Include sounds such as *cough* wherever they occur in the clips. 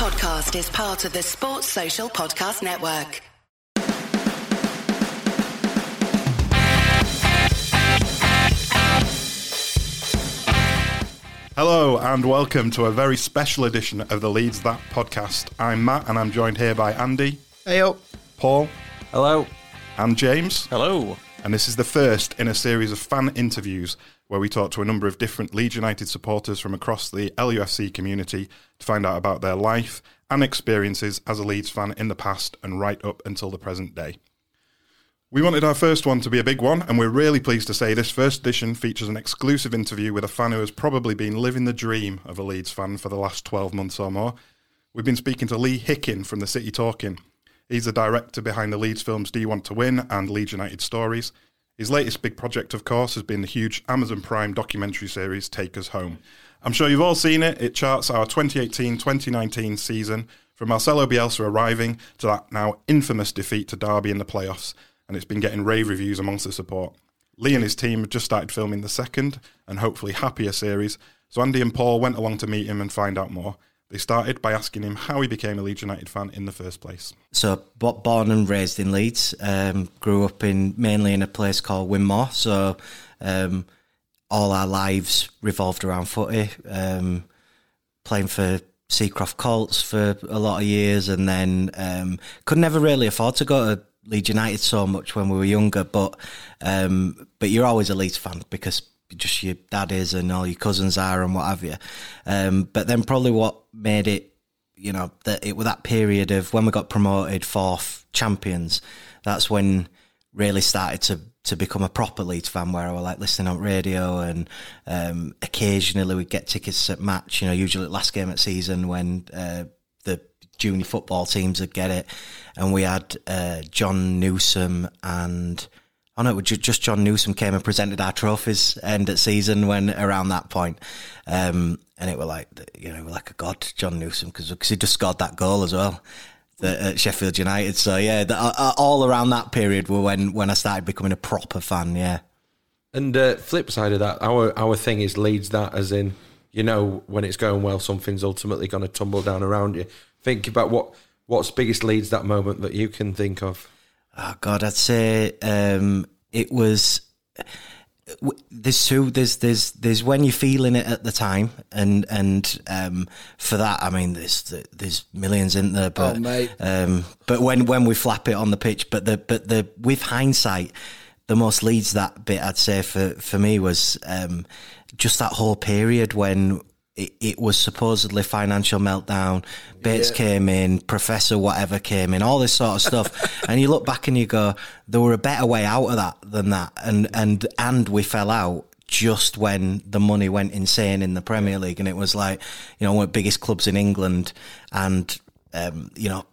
podcast is part of the Sports Social Podcast Network. Hello and welcome to a very special edition of the Leeds That podcast. I'm Matt and I'm joined here by Andy, Hey up. Paul, Hello. and James. Hello. And this is the first in a series of fan interviews where we talked to a number of different Leeds United supporters from across the LUFC community to find out about their life and experiences as a Leeds fan in the past and right up until the present day. We wanted our first one to be a big one, and we're really pleased to say this first edition features an exclusive interview with a fan who has probably been living the dream of a Leeds fan for the last 12 months or more. We've been speaking to Lee Hickin from the City Talking. He's the director behind the Leeds films Do You Want to Win and Leeds United Stories. His latest big project, of course, has been the huge Amazon Prime documentary series Take Us Home. I'm sure you've all seen it. It charts our 2018 2019 season from Marcelo Bielsa arriving to that now infamous defeat to Derby in the playoffs, and it's been getting rave reviews amongst the support. Lee and his team have just started filming the second and hopefully happier series, so Andy and Paul went along to meet him and find out more. They started by asking him how he became a Leeds United fan in the first place. So, bo- born and raised in Leeds, um, grew up in mainly in a place called Whinmoor. So, um, all our lives revolved around footy, um, playing for Seacroft Colts for a lot of years, and then um, could never really afford to go to Leeds United so much when we were younger. But um, but you're always a Leeds fan because just your dad is and all your cousins are and what have you. Um, but then probably what made it, you know, that it was that period of when we got promoted fourth champions. That's when really started to to become a proper Leeds fan where I was like listening on radio and um, occasionally we'd get tickets at match, you know, usually last game at season when uh, the junior football teams would get it. And we had uh, Jon Newsome and Oh no, just Jon Newsome came and presented our trophies end at season when around that point, um, and it were like you know like a god, Jon Newsome, because he just scored that goal as well at Sheffield United. So yeah, the, uh, all around that period were when when I started becoming a proper fan. Yeah, And uh, flip side of that, our our thing is Leeds that as in, you know, when it's going well, something's ultimately going to tumble down around you. Think about what what's biggest Leeds that moment that you can think of. Oh God, I'd say um, it was. There's two. There's there's there's when you're feeling it at the time, and and um, for that, I mean, there's there's millions in there, but Oh, um, but when when we flap it on the pitch, but the but the with hindsight, the most Leeds that bit I'd say for for me was um, just that whole period when it, it was supposedly financial meltdown. Bates came in, Professor whatever came in, all this sort of stuff, *laughs* and you look back and you go, there were a better way out of that than that, and and and we fell out just when the money went insane in the Premier League, and it was like, you know, one of the biggest clubs in England, and um, you know,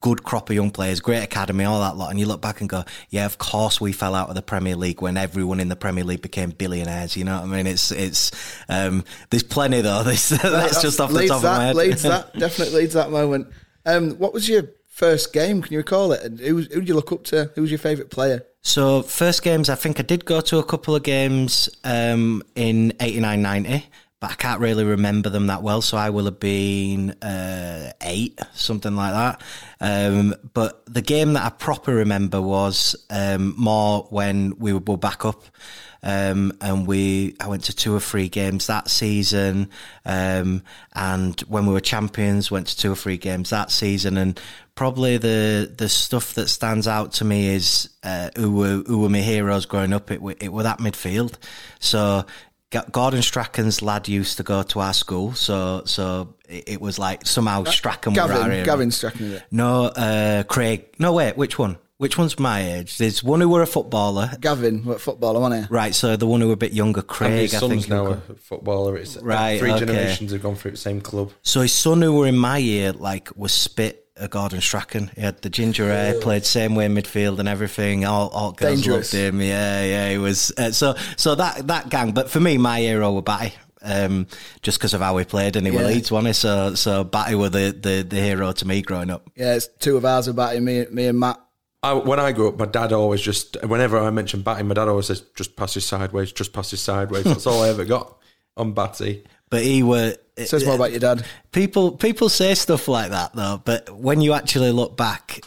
good crop of young players, great academy, all that lot. And you look back and go, yeah, of course we fell out of the Premier League when everyone in the Premier League became billionaires. You know what I mean? It's it's um, there's plenty though. This, *laughs* that's, just off the top that, of my head. Leeds that *laughs* definitely Leeds that moment. Um, what was your first game? Can you recall it? And who, who did you look up to? Who was your favourite player? So first games, I think I did go to a couple of games um, in 89, 90, but I can't really remember them that well. So I will have been uh, eight, something like that. Um, but the game that I proper remember was um, more when we were back up. Um, and we, I went to two or three games that season. Um, and when we were champions, went to two or three games that season. And probably the, the stuff that stands out to me is, uh, who were, who were my heroes growing up. It, were- it were that midfield. So, Gordon Strachan's lad used to go to our school, so so it, it was like somehow Strachan were our Gavin. Gavin Strachan. is it? No, uh, Craig. No, wait, which one? Which one's my age? There's one who were a footballer. Gavin, what footballer, wasn't he? Right, so the one who were a bit younger, And Craig, his I son's think. now a footballer. It's Right, Three okay. generations have gone through the same club. So his son who were in my year, like, was spit at Gordon Strachan. He had the ginger hair, played same way in midfield and everything. All, all girls Dangerous. loved him. Yeah, yeah, he was. Uh, so, so that that gang. But for me, my hero were Batty. Um, just because of how he played, and he Yeah. were Leeds, wasn't he? So, so Batty were the, the, the hero to me growing up. Yeah, it's two of ours about him, me, me and Matt. I, when I grew up, my dad always just, whenever I mentioned batting, my dad always says, just pass his sideways, just pass his sideways. That's all I ever got on Batty. But he were. Says more about your dad. People people say stuff like that though, but when you actually look back,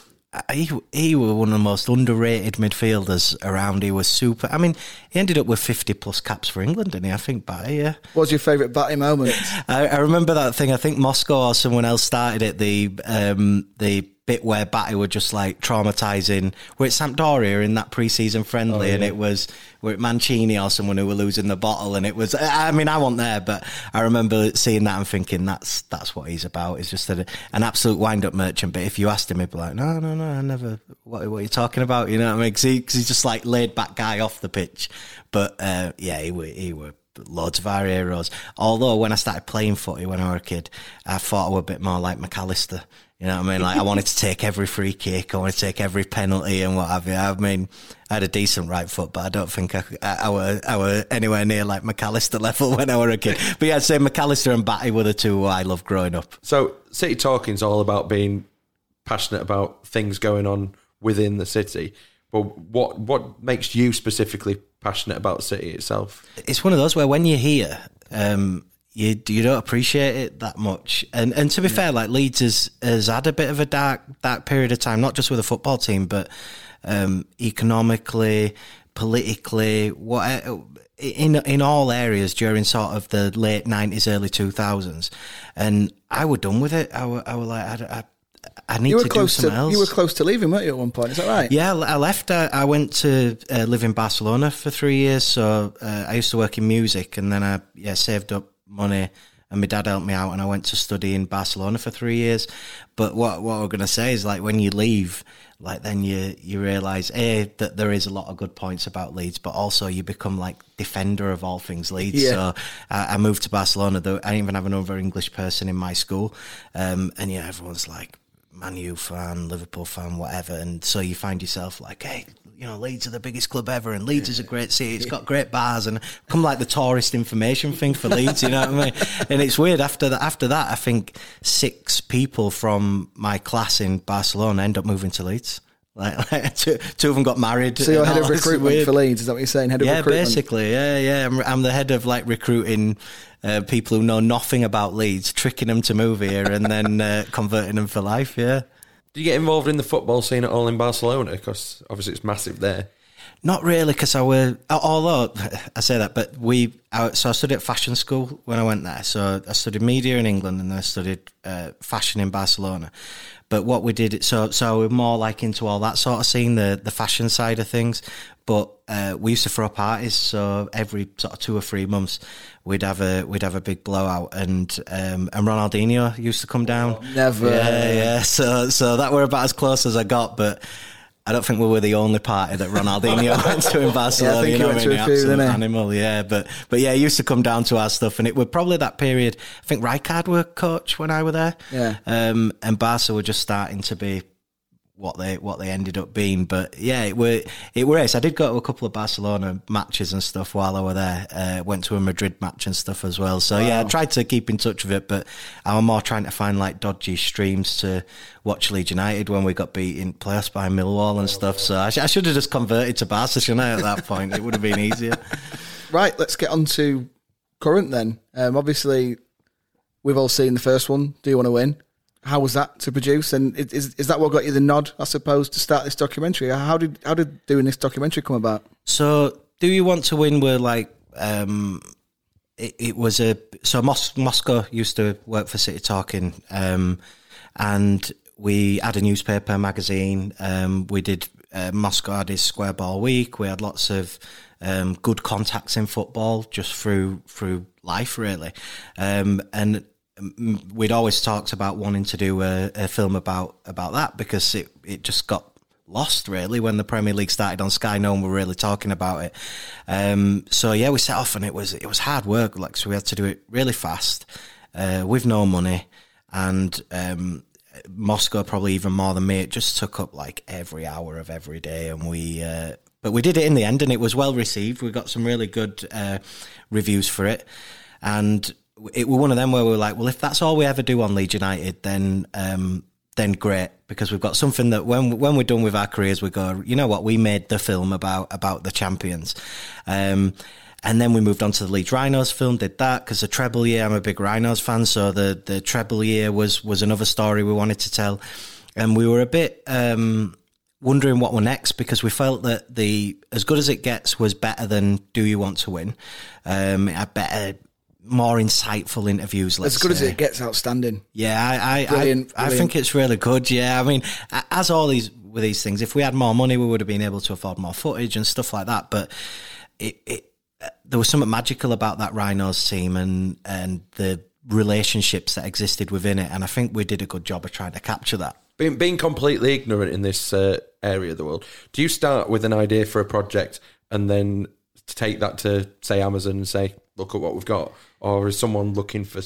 he he was one of the most underrated midfielders around. He was super. I mean, he ended up with fifty plus caps for England, didn't he? I think by yeah. What's your favourite batting moment? *laughs* I, I remember that thing. I think Moscow or someone else started it. The um, the bit where Batty were just like traumatizing. We're at Sampdoria in that pre-season friendly, and it was we're at Mancini or someone who were losing the bottle, and it was. I mean, I wasn't there, but I remember seeing that and thinking that's that's what he's about. He's just a, an absolute wind-up merchant. But if you asked him, he'd be like, "No, no, no, I never. What, what are you talking about? You know what I mean? Because he, he's just like laid back guy off the pitch. But uh, yeah, he were he were loads of our heroes. Although when I started playing footy when I was a kid, I thought I was a bit more like McAllister. You know what I mean? Like I wanted to take every free kick, I wanted to take every penalty and what have you. I mean, I had a decent right foot, but I don't think I, I, I were I were anywhere near like McAllister level *laughs* when I was a kid. But yeah, I'd say McAllister and Batty were the two I loved growing up. So, City Talking's all about being passionate about things going on within the city. But what what makes you specifically passionate about the city itself? it's one of those where when you're here, um, you you don't appreciate it that much. And and to be fair, like Leeds has has had a bit of a dark dark period of time, not just with the football team, but um, economically, politically, what in in all areas during sort of the late nineties, early two thousands. And I were done with it. I were, I were like, I, I, I need You were to do something to else. you were close to leaving, weren't you? At one point, is that right? Yeah, I left. I, I went to uh, live in Barcelona for three years. So uh, I used to work in music, and then I yeah saved up money, and my dad helped me out, and I went to study in Barcelona for three years. But what what we're gonna say is like when you leave, like then you you realise a that there is a lot of good points about Leeds, but also you become like defender of all things Leeds. Yeah. So I, I moved to Barcelona. Though I didn't even have another English person in my school, um, and yeah, everyone's like. Man U fan, Liverpool fan, whatever, and so you find yourself like, hey, you know, Leeds are the biggest club ever, and Leeds is a great city. It's got great bars, and come like the tourist information thing for Leeds. You know what I mean? *laughs* And it's weird after that. After that, I think six people from my class in Barcelona end up moving to Leeds. Like, *laughs* like two, two of them got married. So you're head of recruitment for Leeds. Is that what you're saying? Head of Yeah, recruitment. basically, yeah, yeah. I'm, I'm the head of like recruiting uh, people who know nothing about Leeds, tricking them to move here, and then uh, *laughs* converting them for life. Yeah. Do you get involved in the football scene at all in Barcelona? Because obviously it's massive there. Not really, because I were. Although *laughs* I say that, but we. I, so I studied at fashion school when I went there. So I studied media in England, and then I studied uh, fashion in Barcelona. But what we did, so so we're more like into all that sort of scene, the the fashion side of things. But uh, we used to throw parties, so every sort of two or three months, we'd have a we'd have a big blowout, and um, and Ronaldinho used to come down. Never. Yeah, yeah. So so that were about as close as I got, but. I don't think we were the only party that Ronaldinho *laughs* went to in Barcelona. I think you know, went to a the few, didn't he? animal, yeah. But but yeah, he used to come down to our stuff, and it was probably that period. I think Rijkaard were coach when I were there. Yeah. Um, and Barca were just starting to be what they what they ended up being. But yeah, it were it were ace. I did go to a couple of Barcelona matches and stuff while I were there. Uh, went to a Madrid match and stuff as well. So yeah, I tried to keep in touch with it, but I was more trying to find like dodgy streams to watch Leeds United when we got beat in playoffs by Millwall and stuff. So I, sh- I should have just converted to Barca. At that point, it would have been easier. *laughs* Right, let's get on to current then. Um, obviously, we've all seen the first one. Do you want to win? How was that to produce? And is- is that what got you the nod, I suppose, to start this documentary? How did how did doing this documentary come about? So, do you want to win? Were like, um, it, it was a so Mos- Moscow used to work for City Talking, um, and we had a newspaper magazine. Um, we did uh, Moscow had his Square Ball Week. We had lots of um, good contacts in football just through through life, really, um, and. We'd always talked about wanting to do a, a film about about that because it, it just got lost really when the Premier League started on Sky. No one were really talking about it. Um, so yeah, we set off and it was it was hard work. Like so, we had to do it really fast uh, with no money, and um, Moscow probably even more than me. It just took up like every hour of every day, and we. Uh, but we did it in the end, and it was well received. We got some really good uh, reviews for it, and it was one of them where we were like, well, if that's all we ever do on Leeds United, then um, then great because we've got something that when when we're done with our careers, we go, you know what, we made the film about about the champions. Um, and then we moved on to the Leeds Rhinos film, did that because the treble year. I'm a big Rhinos fan, so the the treble year was was another story we wanted to tell, and we were a bit. Um, wondering what were next because we felt that the as good as it gets was better than Do You Want to Win? Um, had better, more insightful interviews. Let's As good as say. it gets, outstanding. Yeah, I I, Brilliant, I, I brilliant. think it's really good. Yeah, I mean, as all these with these things, if we had more money, we would have been able to afford more footage and stuff like that. But it, it uh, there was something magical about that Rhinos team and and the relationships that existed within it, and I think we did a good job of trying to capture that. Being, being completely ignorant in this uh, area of the world, do you start with an idea for a project and then take that to say Amazon and say, "Look at what we've got," or is someone looking for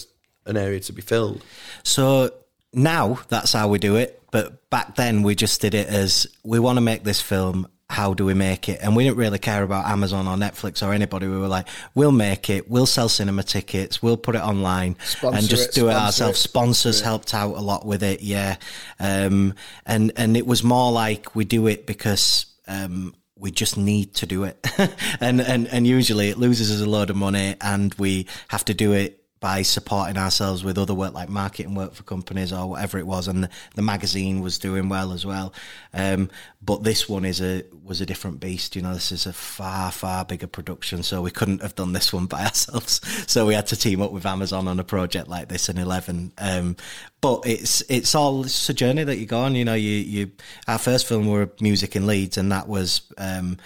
an area to be filled? So now that's how we do it. But back then we just did it as we want to make this film. How do we make it? And we didn't really care about Amazon or Netflix or anybody. We were like, we'll make it. We'll sell cinema tickets. We'll put it online Sponsor and just it, do it ourselves. it. Sponsors helped out a lot with it. Yeah. Um, and, and it was more like we do it because, um, we just need to do it. *laughs* and, and, and usually it loses us a load of money and we have to do it by supporting ourselves with other work like marketing work for companies or whatever it was. And the, the magazine was doing well as well. Um, but this one is a, was a different beast. You know, this is a far, far bigger production. So we couldn't have done this one by *laughs* ourselves. So we had to team up with Amazon on a project like this in 11. Um, but it's, it's all, it's a journey that you go on. You know, you, you, our first film were music in Leeds and that was, um,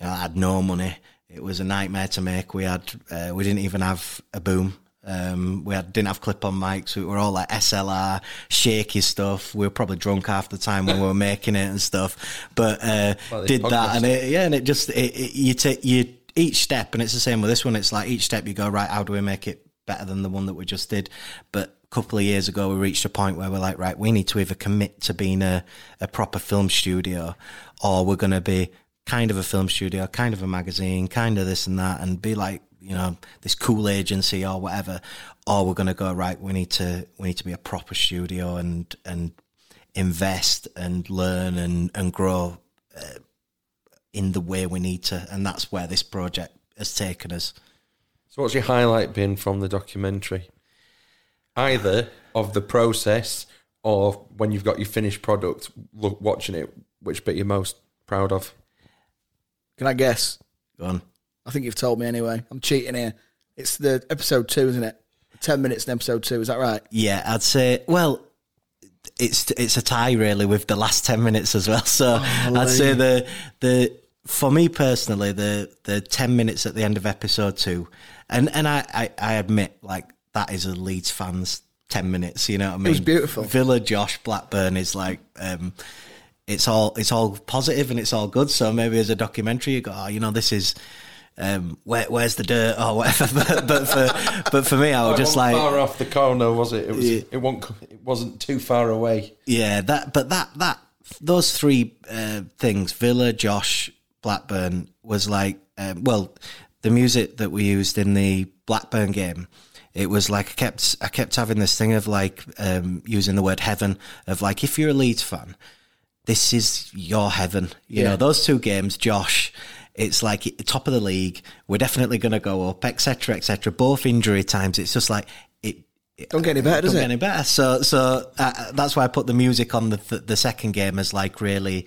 you know, I had no money. It was a nightmare to make. We had, uh, we didn't even have a boom. Um, we had, didn't have clip on mics. We were all like SLR, shaky stuff. We were probably drunk half the time when we were *laughs* making it and stuff. But uh, this did that, and it, yeah, and it just it, it, you take you each step, and it's the same with this one. It's like each step you go right. How do we make it better than the one that we just did? But a couple of years ago, we reached a point where we're like, right, we need to either commit to being a, a proper film studio, or we're going to be kind of a film studio, kind of a magazine, kind of this and that, and be like you know this cool agency or whatever, or we're going to go right. We need to we need to be a proper studio and and invest and learn and and grow uh, in the way we need to, and that's where this project has taken us. So, what's your highlight been from the documentary? Either of the process or when you've got your finished product, look, watching it, which bit you're most proud of? Can I guess? Go on. I think you've told me anyway. I'm cheating here. It's the episode two, isn't it? Ten minutes in episode two. Is that right? Yeah, I'd say. Well, it's it's a tie really with the last ten minutes as well. *laughs* So I'd say the the for me personally the the ten minutes at the end of episode two, and and I I, I admit like that is a Leeds fans ten minutes. You know what I mean? was beautiful. Villa Josh Blackburn is like. um it's all it's all positive and it's all good. So maybe as a documentary, you go, oh, you know, this is um, where, where's the dirt or whatever. *laughs* but, but for but for me, I was just like, far off the corner, was it? It was. Yeah. It wasn't. It wasn't too far away. Yeah, that but that that those three uh, things, Villa, Josh, Blackburn, was like um, well, the music that we used in the Blackburn game. It was like I kept I kept having this thing of like um, using the word heaven of like if you're a Leeds fan, this is your heaven. You know those two games, Josh. It's like top of the league. We're definitely going to go up, etc., etc. Both injury times. It's just like it Don't get any better, does don't it? get any better. So, so uh, that's why I put the music on the th- the second game as like really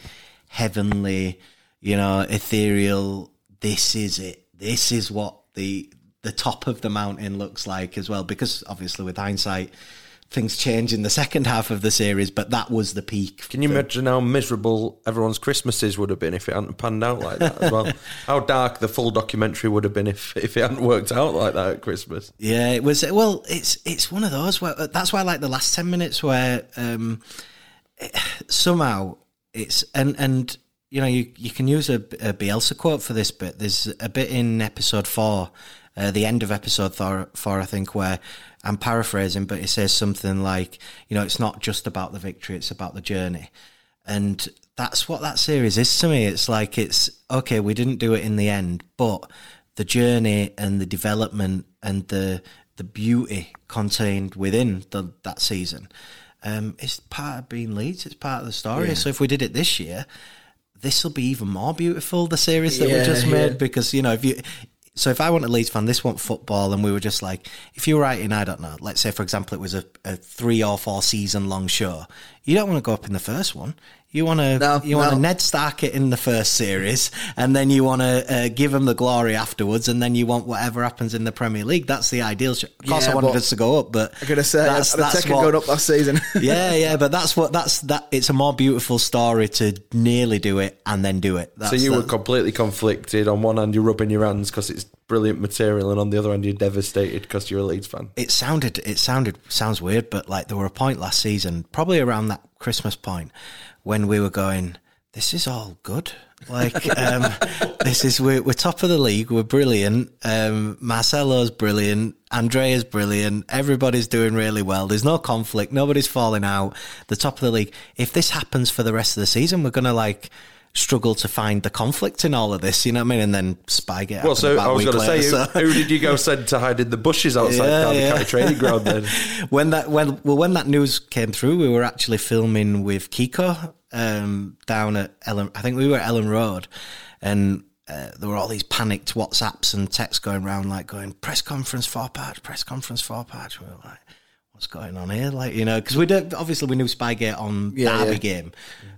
heavenly, you know, ethereal. This is it. This is what the the top of the mountain looks like as well. Because obviously, with hindsight, things change in the second half of the series. But that was the peak. Can you imagine how miserable everyone's Christmases would have been if it hadn't panned out like that as well? *laughs* how dark the full documentary would have been if, if it hadn't worked out like that at Christmas. Yeah, it was. Well, it's it's one of those where that's why I like the last ten minutes where um, it- somehow it's and and you know you you can use a, a Bielsa quote for this but There's a bit in episode four, uh, the end of episode four, four, I think, where I'm paraphrasing, but it says something like, you know, it's not just about the victory; it's about the journey. And that's what that series is to me. It's like it's okay, we didn't do it in the end, but the journey and the development and the the beauty contained within the, that season um, is part of being Leeds. It's part of the story. So if we did it this year, this will be even more beautiful. The series that we just made yeah. because you know if you so if I want a Leeds fan, this want football, and we were just like, if you're writing, I don't know, let's say for example, it was a, a three or four season long show, you don't want to go up in the first one. You want to No, you want to no. Ned Stark it in the first series, and then you want to uh, give him the glory afterwards, and then you want whatever happens in the Premier League. That's the ideal. sh- Of course, Yeah, I wanted us to go up, but I'm gonna say that's, I'd have that's taken what- going up last season. *laughs* *laughs* yeah, yeah, but that's what that's that. It's a more beautiful story to nearly do it and then do it. That's, So you were completely conflicted. On one hand, you're rubbing your hands because it's brilliant material, and on the other hand, you're devastated because you're a Leeds fan. it sounded it sounded sounds weird, but like there were a point last season, probably around that Christmas point, when we were going, "This is all good." Like um, *laughs* this is we're, we're top of the league. We're brilliant. Um, Marcelo's brilliant. Andrea's brilliant. Everybody's doing really well. There's no conflict. Nobody's falling out. The top of the league. If this happens for the rest of the season, we're gonna like struggle to find the conflict in all of this. You know what I mean? And then Spygate. Well, so I was going to say, later, who, who did you go send to hide in the bushes outside Yeah, Derby yeah. County training ground? Then *laughs* when that when well when that news came through, we were actually filming with Kiko um, down at Elland. I think we were at Elland Road, and uh, there were all these panicked WhatsApps and texts going around, like going press conference for patch, press conference for patch. We were like, what's going on here? Like you know, because we don't obviously we knew Spygate on Yeah, Derby yeah. game,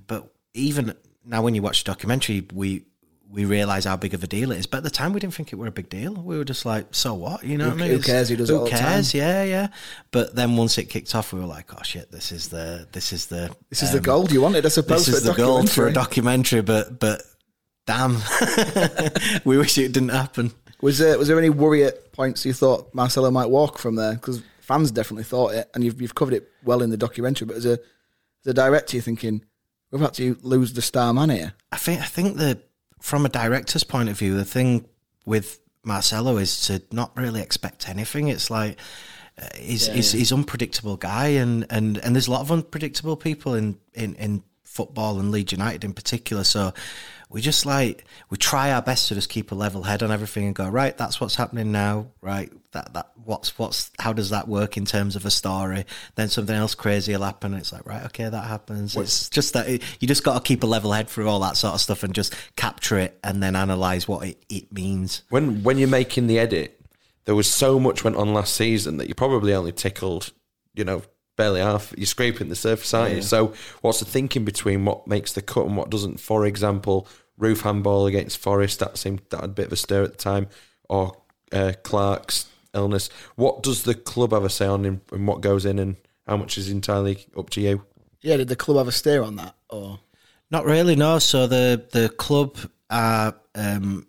but even now when you watch the documentary, we. We realise how big of a deal it is, but at the time we didn't think it were a big deal. We were just like, "So what?" You know Who- what I mean? who cares? He does it Who time. cares? Yeah, yeah. But then once it kicked off, we were like, "Oh shit! This is the this is the This is the um, gold you wanted, I suppose. this is the gold for a documentary. documentary." But but damn, *laughs* we wish it didn't happen. Was there was there any worry at points you thought Marcelo might walk from there? Because fans definitely thought it, and you've you've covered it well in the documentary. But as a as a director, you're thinking we're about to lose the star man here. I think I think the from a director's point of view, the thing with Marcelo is to not really expect anything. It's like uh, he's, he's he's unpredictable guy, and, and, and there's a lot of unpredictable people in, in, in football and Leeds United in particular. So we just like we try our best to just keep a level head on everything and go right. That's what's happening now. Right. That that what's what's how does that work in terms of a story? Then something else crazy will happen. And it's like right, okay, that happens. It's just that it, you just got to keep a level head through all that sort of stuff and just capture it and then analyze what it, it means. when when you're making the edit, there was so much went on last season that you probably only tickled, you know, barely half. You're scraping the surface, aren't you? So, what's the thinking between what makes the cut and what doesn't? For example, Roofe handball against Forest that seemed that had a bit of a stir at the time, or uh, Clarke's illness. What does the club have a say on in, in what goes in and how much is entirely up to you? Yeah, did the club have a steer on that? Or Not really, no. So the the club are um,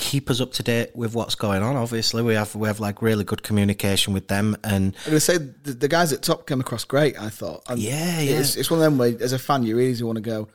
keep us up to date with what's going on. Obviously, we have we have like really good communication with them, and I'm going to say the, the guys at top came across great. I thought. And Yeah, yeah. It's, it's one of them where, as a fan, you really want to go.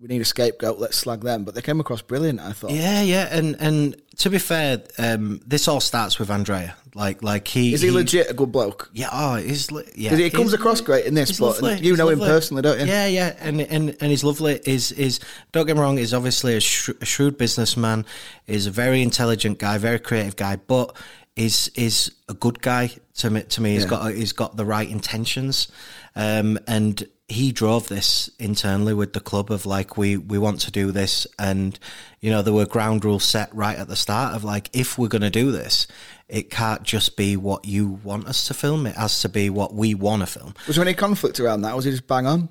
We need a scapegoat. Let's slag them. But they came across brilliant. I thought. yeah, yeah. And and to be fair, um, this all starts with Andrea. Like like he Is he, legit a good bloke? Yeah, oh, he's li- yeah. he comes across great in this, he's but lovely, you he's know him personally, don't you? Yeah, yeah, and and and he's lovely. Is is don't get me wrong. Is obviously a, sh- a shrewd businessman. Is a very intelligent guy, very creative guy, but is is a good guy to me. To me, he's Yeah. got he's got the right intentions, um, and he drove this internally with the club of like we we want to do this, and you know there were ground rules set right at the start of like if we're going to do this. It can't just be what you want us to film. It has to be what we want to film. Was there any conflict around that? Or was it just bang on?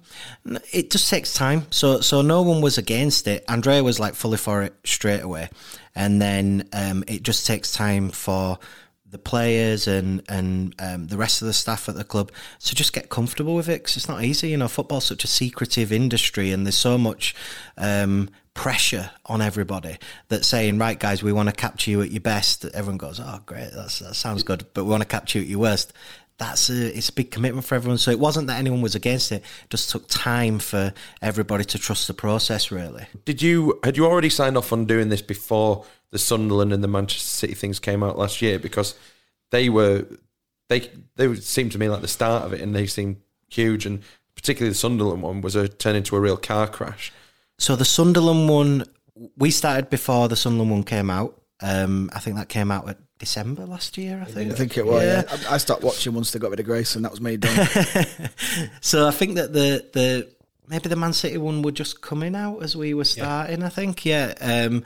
It just takes time. So so no one was against it. Andrea was like fully for it straight away, and then um, it just takes time for the players and and um, the rest of the staff at the club to just get comfortable with it because it's not easy. You know, football's such a secretive industry, and there's so much. Um, pressure on everybody that saying right guys we want to capture you at your best everyone goes oh great that's, that sounds good but we want to capture you at your worst that's a it's a big commitment for everyone. So it wasn't that anyone was against it; it just took time for everybody to trust the process. Really, Did you had you already signed off on doing this before the Sunderland and the Manchester City things came out last year? Because they were they they seemed to me like the start of it, and they seemed huge, and particularly the Sunderland one was a turn into a real car crash. so the Sunderland one we started before the Sunderland one came out. Um, I think that came out at December last year. I think. I think it was. Yeah. I, I stopped watching once they got rid of Grace, and that was me done. *laughs* So I think that the the maybe the Man City one would just coming out as we were starting. I think, yeah. Um,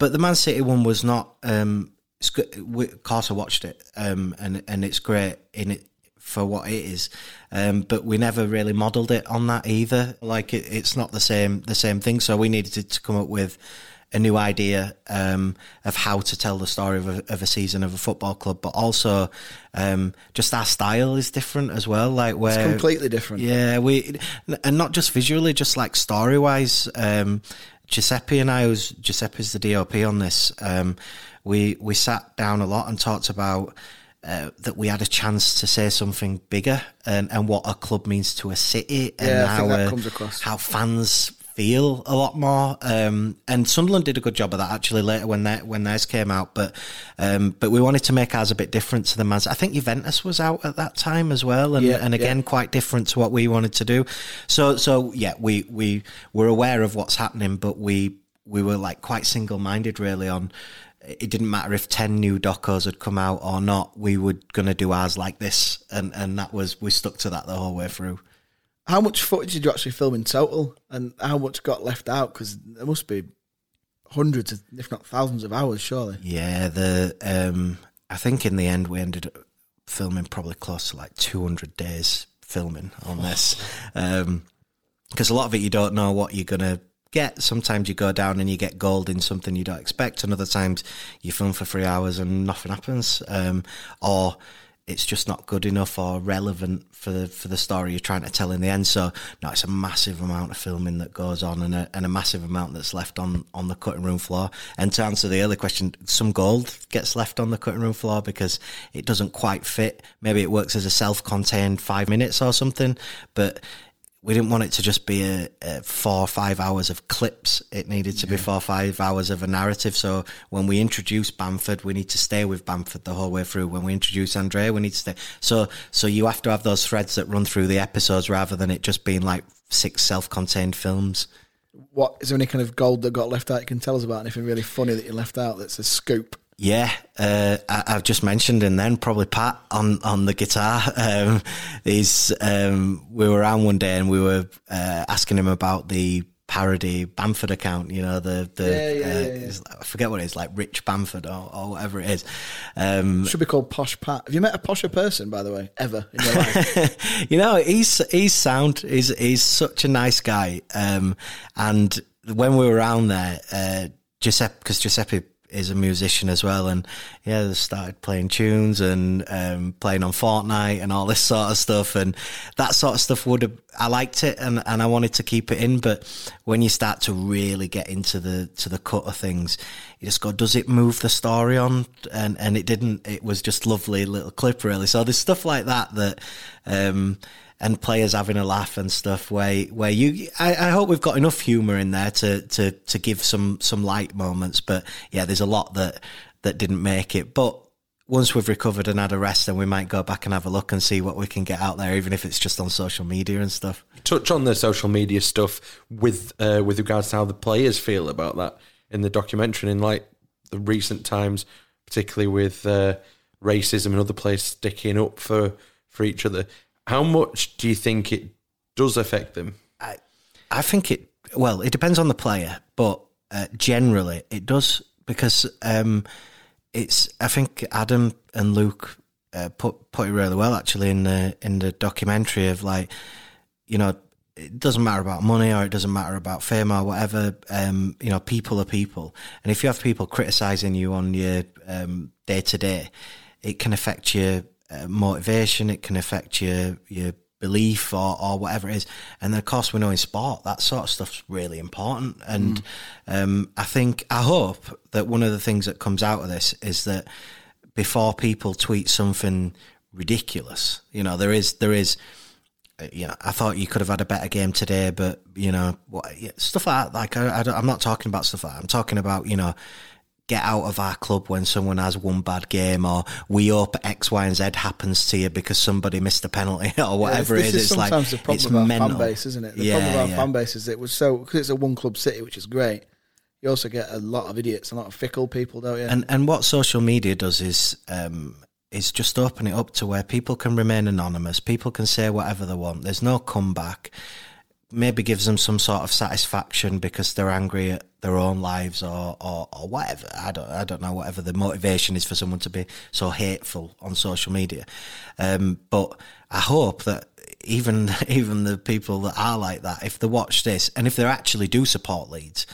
but the Man City one was not. Um, it's good. We, of course, I watched it, um, and and it's great in it for what it is. Um, but we never really modelled it on that either. Like it, it's not the same the same thing. So we needed to, to come up with a new idea um, of how to tell the story of a, of a, season of a football club, but also um, just our style is different as well. Like where it's completely different. Yeah, we and not just visually, just like story wise. Um, Giuseppe and I was Giuseppe's the DOP on this. Um, we we sat down a lot and talked about. Uh, that we had a chance to say something bigger and, and what a club means to a city and yeah, how, uh, how fans feel a lot more. Um, and Sunderland did a good job of that actually later when their, when theirs came out. But um, but we wanted to make ours a bit different to them. As I think Juventus was out at that time as well, and, yeah, and again yeah. quite different to what we wanted to do. So so yeah, we we were aware of what's happening, but we we were like quite single minded really on. It didn't matter if ten new docos had come out or not. We were going to do ours like this, and and that was we stuck to that the whole way through how much footage did you actually film in total, and how much got left out? Because there must be hundreds, of, if not thousands, of hours, surely. Yeah, the um, I think in the end we ended up filming probably close to like 200 days filming on this, because *laughs* um, a lot of it you don't know what you're gonna get. Sometimes you go down and you get gold in something you don't expect, and other times you film for three hours and nothing happens, um, or it's just not good enough or relevant for the for the story you're trying to tell in the end. So no, it's a massive amount of filming that goes on and a, and a massive amount that's left on on the cutting room floor. And to answer the earlier question, some gold gets left on the cutting room floor because it doesn't quite fit. Maybe it works as a self-contained five minutes or something, but we didn't want it to just be a, a, four or five hours of clips. It needed to yeah. be four or five hours of a narrative. So when we introduce Bamford, we need to stay with Bamford the whole way through. When we introduce Andrea, we need to stay. So so you have to have those threads that run through the episodes rather than it just being like six self-contained films. What is there any kind of gold that got left out? You can tell us about anything really funny that you left out. That's a scoop. Yeah, uh, I, have just mentioned, and then probably Pat on on the guitar. *laughs* Um, is um, we were around one day and we were uh, asking him about the parody Bamford account. You know the the yeah, yeah, uh, yeah, I forget what it is, like Rich Bamford or, or whatever it is. Um, Should be called Posh Pat. Have you met a posher person, by the way, ever in your life? *laughs* you know, he's he's sound. He's he's such a nice guy. Um, and when we were around there, uh, Giuseppe, because Giuseppe is a musician as well, and yeah, they started playing tunes and um, playing on Fortnite and all this sort of stuff, and that sort of stuff would have I liked it and, and I wanted to keep it in, but when you start to really get into the to the cut of things, you just go, does it move the story on? And and it didn't. It was just lovely little clip really. So there's stuff like that that. Um, and players having a laugh and stuff where where you I, I hope we've got enough humour in there to, to to give some some light moments but yeah there's a lot that that didn't make it. But once we've recovered and had a rest then we might go back and have a look and see what we can get out there even if it's just on social media and stuff. Touch on the social media stuff with uh, with regards to how the players feel about that in the documentary and in like the recent times particularly with uh, racism and other players sticking up for for each other how much do you think it does affect them? I, I think it. Well, it depends on the player, but uh, generally it does because um, it's. I think Adam and Luke uh, put put it really well actually in the in the documentary of like, you know, it doesn't matter about money or it doesn't matter about fame or whatever. Um, you know, people are people, and if you have people criticizing you on your day to day, it can affect your uh, motivation. It can affect your your belief or, or whatever it is. And then, of course, we know in sport that sort of stuff's really important. And mm. um, I think I hope that one of the things that comes out of this is that before people tweet something ridiculous, you know, there is there is. Uh, you know, I thought you could have had a better game today, but you know, what, stuff like that. Like, I, I, I'm not talking about stuff like that. I'm talking about you know, get out of our club when someone has one bad game, or we hope X, Y, and Z happens to you because somebody missed a penalty *laughs* or whatever yeah, it is. It's like the problem it's with our mental. fan base, isn't it? The yeah, problem with our yeah. fan base is it was so because it's a one club city, which is great. You also get a lot of idiots, a lot of fickle people, don't you? And and what social media does is um, is just open it up to where people can remain anonymous. People can say whatever they want. There's no comeback maybe gives them some sort of satisfaction because they're angry at their own lives or, or, or whatever. I don't I don't know whatever the motivation is for someone to be so hateful on social media. Um, but I hope that even *laughs* even the people that are like that, if they watch this and if they actually do support Leeds,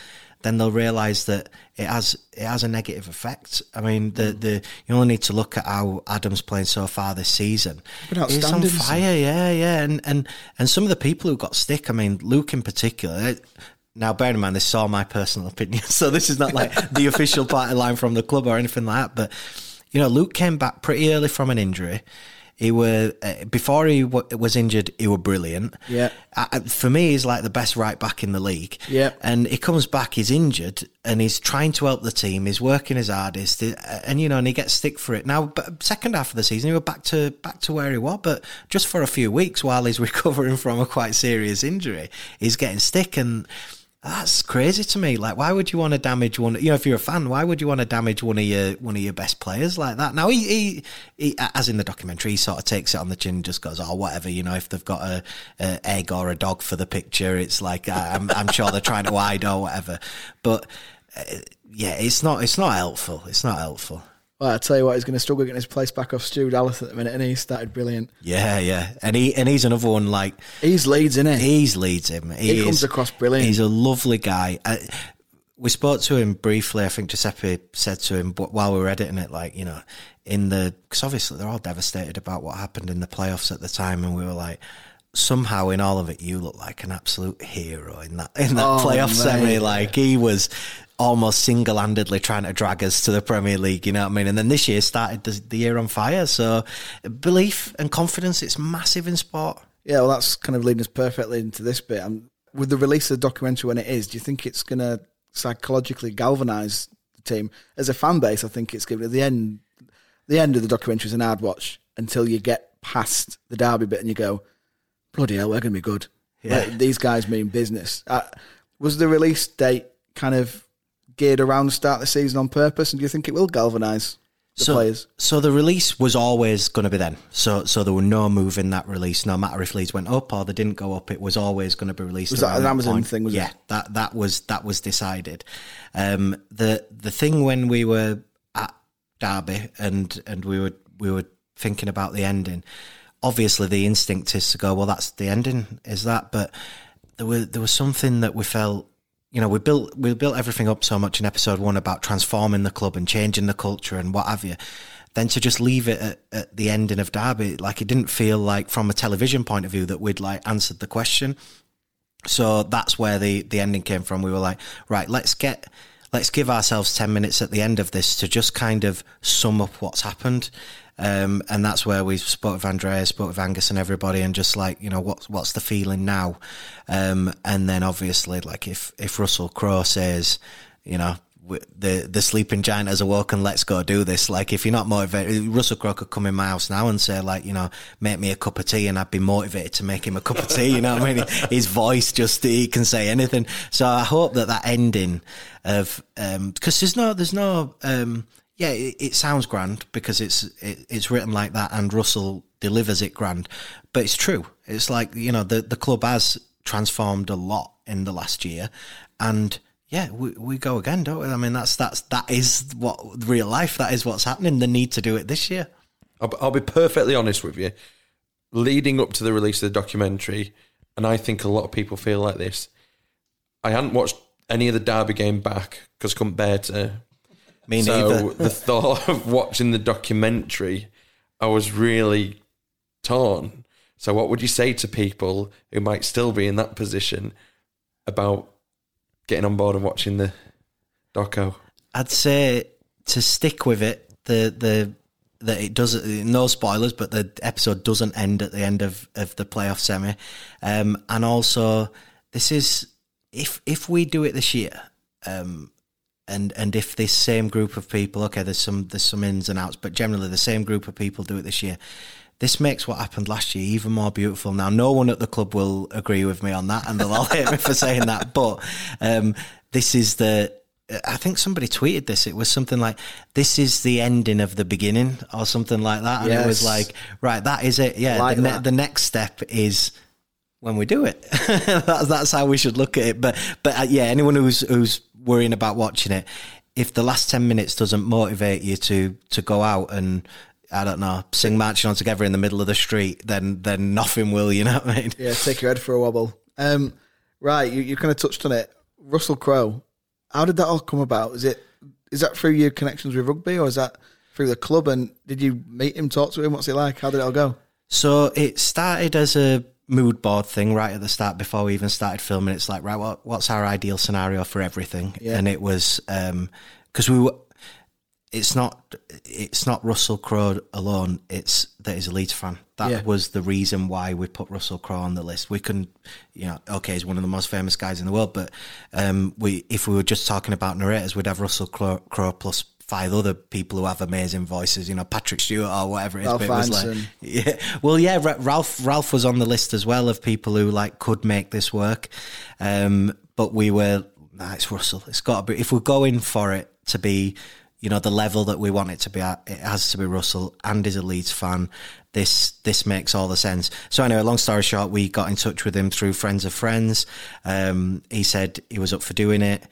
then they'll realise that it has it has a negative effect. I mean, the the you only need to look at how Adam's playing so far this season. Been He's on fire, yeah, yeah, and and and some of the people who got stick. I mean, Luke in particular. Eh, now, bear in mind, this is all my personal *laughs* opinion, so this is not like *laughs* the official party line from the club or anything like that. But you know, Luke came back pretty early from an injury. He were uh, before he w- was injured. He were brilliant. Yeah. Uh, for me, he's like the best right back in the league. Yeah. And he comes back, he's injured, and he's trying to help the team. He's working his hardest, uh, and you know, and he gets stick for it. Now, but second half of the season, he was back to back to where he was, but just for a few weeks while he's *laughs* recovering from a quite serious injury, he's getting stick, and that's crazy to me. Like, why would you want to damage one? You know, if you're a fan, why would you want to damage one of your one of your best players like that? Now, he, he, he as in the documentary, he sort of takes it on the chin, just goes, "Oh, whatever." You know, if they've got a, a egg or a dog for the picture, it's like I'm, I'm sure they're trying to hide or whatever. But uh, yeah, it's not it's not helpful. It's not helpful. Well, I tell you what, he's going to struggle getting his place back off Stu Dallas at the minute, and he started brilliant. Yeah, yeah, and he and he's another one like He's Leeds, isn't he? He's Leeds him. He comes across brilliant. He's a lovely guy. Uh, we spoke to him briefly. I think Giuseppe said to him, while we were editing it, like you know, in the because obviously they're all devastated about what happened in the playoffs at the time, and we were like. Somehow, in all of it, you look like an absolute hero in that in that Oh, playoff mate. semi. Like he was almost single-handedly trying to drag us to the Premier League. You know what I mean? And then this year started the, the year on fire. So belief and confidence, it's massive in sport. Yeah, well, that's kind of leading us perfectly into this bit. Um, with the release of the documentary when it is, do you think it's going to psychologically galvanise the team as a fan base? I think it's going to the end. The end of the documentary is an hard watch until you get past the derby bit and you go, "Bloody hell, we're going to be good." Yeah. Like, these guys mean business. Uh, was the release date kind of geared around the start of the season on purpose, and do you think it will galvanise the so, players? So the release was always going to be then. So so there were no move in that release. No matter if Leeds went up or they didn't go up, it was always going to be released. Was that an Amazon point. thing, was it? yeah, that that was that was decided. Um, the the thing when we were at Derby and and we were we were thinking about the ending. Obviously, the instinct is to go, well, that's the ending, is that? But there was there was something that we felt you know, we built we built everything up so much in episode one about transforming the club and changing the culture and what have you. Then to just leave it at, at the ending of Derby, like it didn't feel like from a television point of view that we'd like answered the question. So that's where the the ending came from. We were like, right, let's get let's give ourselves 10 minutes at the end of this to just kind of sum up what's happened. Um, and that's where we spoke with Andrea, spoke with Angus and everybody and just like, you know, what's, what's the feeling now? Um, and then obviously like if, if Russell Crowe says, you know, the the sleeping giant as has awoken. Let's go do this. Like, if you're not motivated, Russell Crowe could come in my house now and say, like, you know, make me a cup of tea, and I'd be motivated to make him a cup of tea. You know what I mean? *laughs* His voice just he can say anything. So I hope that that ending of because there's no there's no um, yeah it, it sounds grand because it's it, it's written like that and Russell delivers it grand, but it's true. It's like you know the the club has transformed a lot in the last year, and yeah, we, we go again, don't we? I mean, that's that's that is what real life. That is what's happening. The need to do it this year. I'll, I'll be perfectly honest with you. Leading up to the release of the documentary, and I think a lot of people feel like this. I hadn't watched any of the Derby game back because I couldn't bear to. Me so neither. *laughs* the thought of watching the documentary, I was really torn. So, what would you say to people who might still be in that position about getting on board and watching the doco? I'd say to stick with it. The the that it does no spoilers, but the episode doesn't end at the end of, of the playoff semi, um, and also this is if if we do it this year, um, and and if this same group of people, okay, there's some there's some ins and outs, but generally the same group of people do it this year. This makes what happened last year even more beautiful. Now, no one at the club will agree with me on that, and they'll all *laughs* hate me for saying that. But um, this is the. I think somebody tweeted this. It was something like, "This is the ending of the beginning," or something like that. And it was like, "Right, that is it. Yeah, Like the, ne- the next step is when we do it. *laughs* that's, that's how we should look at it. But but uh, yeah, anyone who's who's worrying about watching it, if the last ten minutes doesn't motivate you to to go out and I don't know, sing marching on together in the middle of the street, then then nothing will. You know what I mean? Yeah, take your head for a wobble. Um, right, you, you kind of touched on it. Russell Crowe, how did that all come about? Is it is that through your connections with rugby, or is that through the club? And did you meet him, talk to him? What's he like? How did it all go? So it started as a mood board thing right at the start before we even started filming. It's like, right, what, what's our ideal scenario for everything? Yeah. And it was because we were. It's not. It's not Russell Crowe alone. It's that he's a Leeds fan. That Yeah. was the reason why we put Russell Crowe on the list. We couldn't, you know, okay, he's one of the most famous guys in the world, but um, we if we were just talking about narrators, we'd have Russell Crowe, Crowe plus five other people who have amazing voices. You know, Patrick Stewart or whatever it is. Ralph but it was like, *laughs* yeah. Well, yeah, Ra- Ralph Ralph was on the list as well of people who like could make this work. Um, but we were, nah, it's Russell. It's got to be if we're going for it to be, you know, the level that we want it to be at, it has to be Russell and he's a Leeds fan. This this makes all the sense. So anyway, long story short, we got in touch with him through friends of friends. Um, he said he was up for doing it.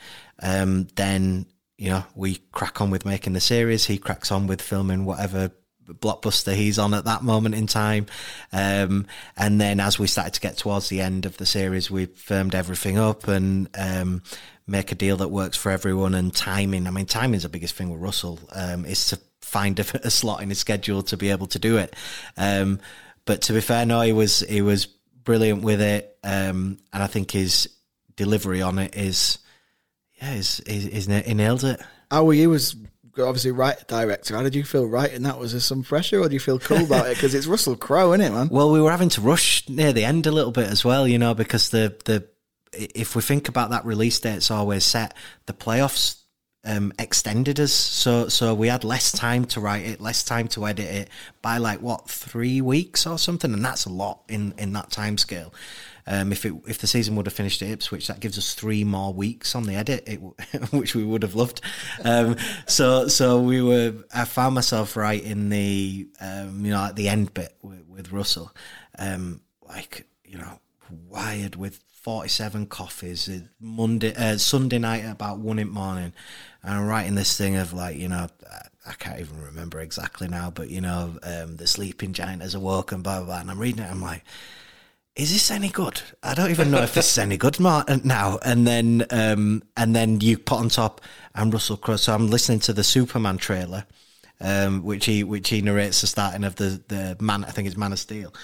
Um, then you know we crack on with making the series. He cracks on with filming whatever blockbuster he's on at that moment in time. Um, and then as we started to get towards the end of the series, we firmed everything up and um, make a deal that works for everyone. And timing, I mean, timing's the biggest thing with Russell, um, is to find a, *laughs* a slot in his schedule to be able to do it. Um, but to be fair, no, he was he was brilliant with it, um, and I think his delivery on it is, yeah, is is, he nailed it. How were you as obviously right director? How did you feel right writing that? Was there some pressure, or do you feel cool about it? Because it's Russell Crowe, isn't it, man? Well, we were having to rush near the end a little bit as well, you know, because the the if we think about that release date, it's always set. The playoffs um, extended us, so so we had less time to write it, less time to edit it by like what three weeks or something, and that's a lot in in that time scale. Um, if it if the season would have finished at Ipswich, that gives us three more weeks on the edit, it, *laughs* which we would have loved. Um, so so we were. I found myself writing the um, you know at the end bit with, with Russell, um, like you know wired with 47 coffees uh, Monday uh, Sunday night at about one in the morning and I'm writing this thing of like you know I- can't even remember exactly now but you know um, the sleeping giant has awoken blah blah blah and I'm reading it I'm like is this any good? I don't even know if this is any good now. And then, um, and then you put on top and Russell Crowe. So I'm listening to the Superman trailer, um, which he which he narrates the starting of the the man. I think it's Man of Steel.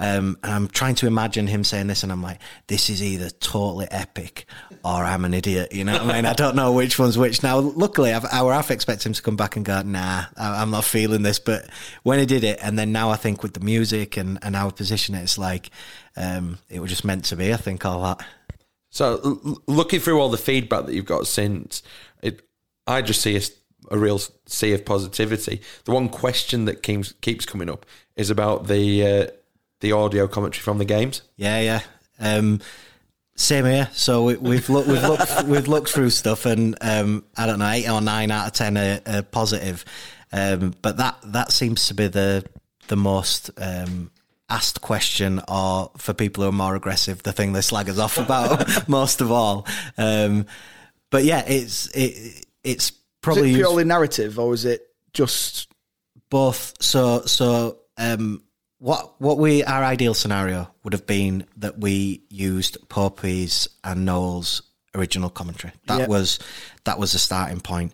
Um, and I'm trying to imagine him saying this, and I'm like, this is either totally epic or I'm an idiot. You know what I mean? I don't know which one's which. Now, luckily, I've, I were half expect him to come back and go, nah, I'm not feeling this. But when he did it, and then now I think with the music and, and our position, it's like um, it was just meant to be. I think all that. So, looking through all the feedback that you've got since, it, I just see a, s- a real sea of positivity. The one question that keeps keeps coming up is about the uh, the audio commentary from the games. Yeah, yeah. Um, same here. So we, we've looked, we've looked, we've looked through stuff, and um, I don't know, eight or nine out of ten are, are positive. Um, but that that seems to be the the most um, asked question, or for people who are more aggressive, the thing they slag us off about *laughs* most of all. Um, but yeah, it's it, it's probably purely narrative, or is it just both so so um what what we our ideal scenario would have been that we used Popey's and Noel's original commentary. That Yep. was that was the starting point.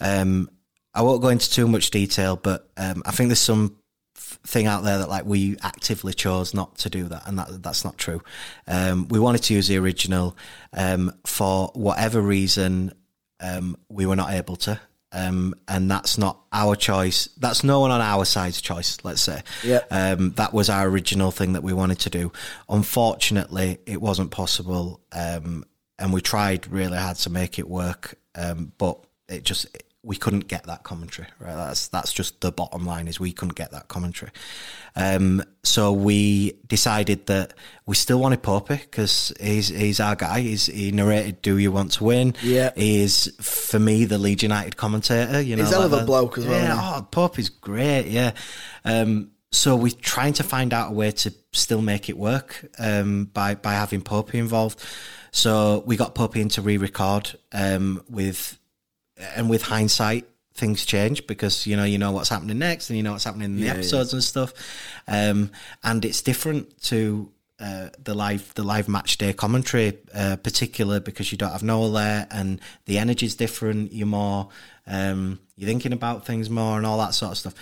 Um I won't go into too much detail, but um I think there's some f- thing out there that like we actively chose not to do that and that that's not true. Um we wanted to use the original um for whatever reason um we were not able to um, and that's not our choice. That's no one on our side's choice. Let's say, Yeah. Um, that was our original thing that we wanted to do. Unfortunately, it wasn't possible, um, and we tried really hard to make it work, um, but it just we couldn't get that commentary. Right, that's that's just the bottom line is we couldn't get that commentary. Um, so we decided that we still wanted Popey because he's he's our guy. He's he narrated "Do You Want to Win?" Yeah. he is for me the Leeds United commentator. You know, He's hell a bloke as well, Yeah, oh, Popey's great. Yeah. Um, so we're trying to find out a way to still make it work um, by by having Popey involved. So we got Popey in to re-record um, with, and with hindsight, things change because you know you know what's happening next and you know what's happening in the Yeah, episodes and stuff, um, and it's different to. Uh, the live the live match day commentary, uh, particular because you don't have Noel there and the energy's different. You're more um, you're thinking about things more and all that sort of stuff.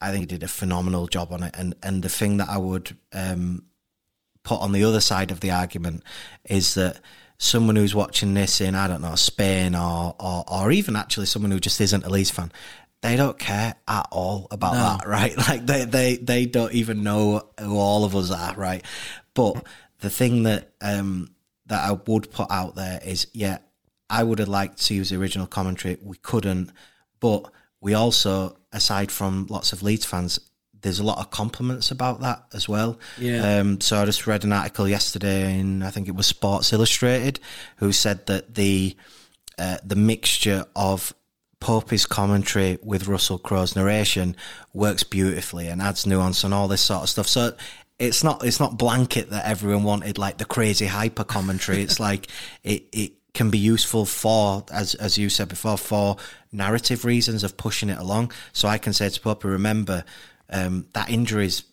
I think he did a phenomenal job on it. And and the thing that I would um, put on the other side of the argument is that someone who's watching this in I don't know Spain or or, or even actually someone who just isn't a Leeds fan. They don't care at all about that, *laughs* right? Like they, they, they don't even know who all of us are, right? But the thing that um, that I would put out there is, yeah, I would have liked to use the original commentary. We couldn't, but we also, aside from lots of Leeds fans, there's a lot of compliments about that as well. Yeah. Um, so I just read an article yesterday in I think it was Sports Illustrated, who said that the uh, the mixture of Popey's commentary with Russell Crowe's narration works beautifully and adds nuance and all this sort of stuff. So it's not it's not blanket that everyone wanted like the crazy hyper commentary. it's *laughs* like it it can be useful for as as you said before for narrative reasons of pushing it along. So I can say to Popey, remember um, that injuries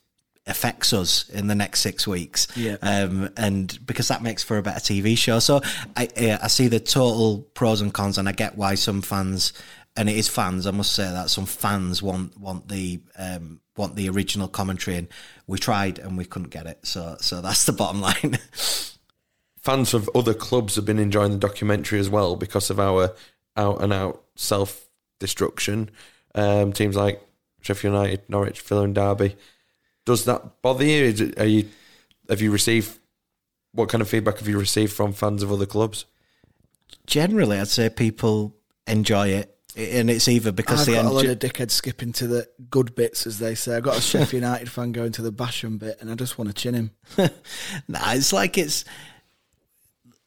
affects us in the next six weeks. Yeah. Um, and because that makes for a better TV show. So I, I see the total pros and cons, and I get why some fans, and it is fans, I must say that some fans want want the um, want the original commentary, and we tried and we couldn't get it. So so that's the bottom *laughs* line. fans of other clubs have been enjoying the documentary as well because of our out and out self destruction. Um, teams like Sheffield United, Norwich, Villa, and Derby. Does that bother you? Is it, are you have you received what kind of feedback have you received from fans of other clubs? Generally, I'd say people enjoy it. And it's either because I've they got a lot enjoy, of dickheads skipping to the good bits, as they say. I've got a Sheffield *laughs* United fan going to the Basham bit, and I just want to chin him. *laughs* Nah, it's like it's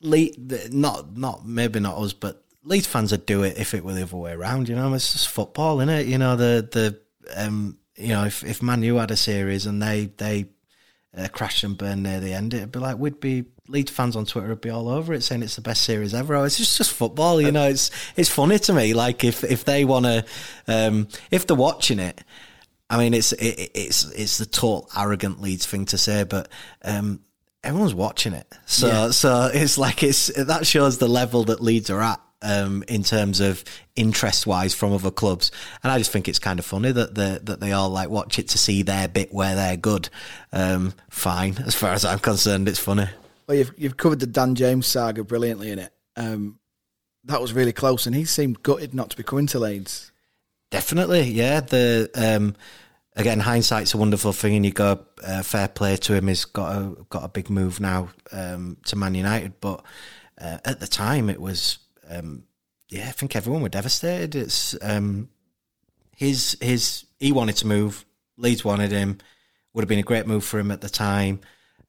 Le- not not maybe not us, but Leeds fans would do it if it were the other way around. You know, it's just football, isn't it? You know, the the um, you know, if if Man U had a series and they they uh, crash and burn near the end, it'd be like we'd be Leeds fans on Twitter would be all over it saying it's the best series ever. Oh, it's just just football, you know. It's it's funny to me. Like if if they want to, um, if they're watching it. I mean, it's it, it's it's the total arrogant Leeds thing to say, but um, everyone's watching it, so Yeah. so it's like it's that shows the level that Leeds are at um, in terms of interest wise from other clubs, and I just think it's kind of funny that they that they all like watch it to see their bit where they're good. Um, fine, as far as I'm concerned, it's funny. Well, you've you've covered the Dan James saga brilliantly in it. Um, that was really close, and he seemed gutted not to be coming to Leeds. Definitely, yeah. The um, again, hindsight's a wonderful thing, and you go uh, fair play to him. He's got a got a big move now um, to Man United, but uh, at the time it was um, yeah. I think everyone were devastated. It's um, his his he wanted to move. Leeds wanted him. Would have been a great move for him at the time.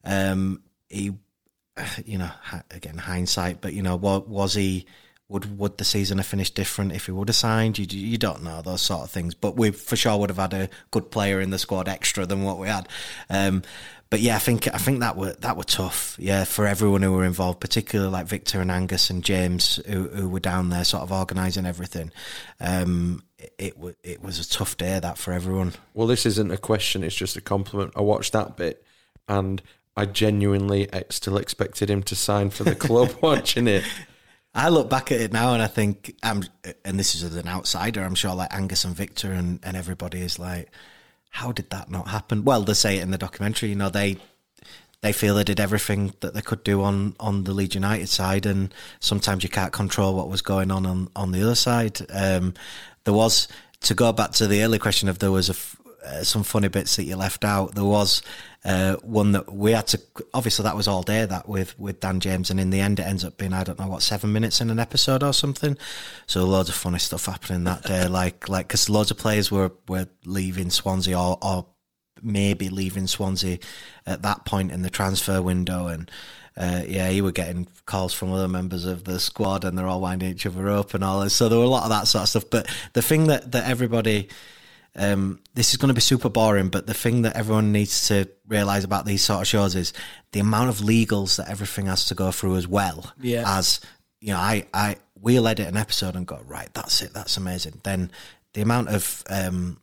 Um, he, *sighs* you know, again hindsight, but you know, what was he? Would would the season have finished different if he would have signed? You you don't know those sort of things, but we for sure would have had a good player in the squad extra than what we had. Um, but yeah, I think I think that were that were tough. Yeah, for everyone who were involved, particularly like Victor and Angus and James, who, who were down there, sort of organising everything. Um, it, it wa- it was a tough day that for everyone. Well, this isn't a question; it's just a compliment. I watched that bit, and I genuinely still expected him to sign for the club. *laughs* watching it, I look back at it now and I think, um, and this is as an outsider, I'm sure like Angus and Victor and, and everybody is like, how did that not happen? Well, they say it in the documentary, you know, they they feel they did everything that they could do on, on the Leeds United side, and sometimes you can't control what was going on on, on the other side. Um, there was, to go back to the early question of there was a uh, some funny bits that you left out. There was uh, one that we had to. Obviously, that was all day that with with Dan James, and in the end, it ends up being I don't know what seven minutes in an episode or something. So loads of funny stuff happening that day, *laughs* like like because loads of players were were leaving Swansea or or maybe leaving Swansea at that point in the transfer window, and uh, yeah, you were getting calls from other members of the squad, and they're all winding each other up and all this. So there were a lot of that sort of stuff. But the thing that that everybody um, this is going to be super boring, but the thing that everyone needs to realize about these sort of shows is the amount of legals that everything has to go through as well Yeah. as you know, I, I we'll edit an episode and go right. That's it. That's amazing. Then the amount of um,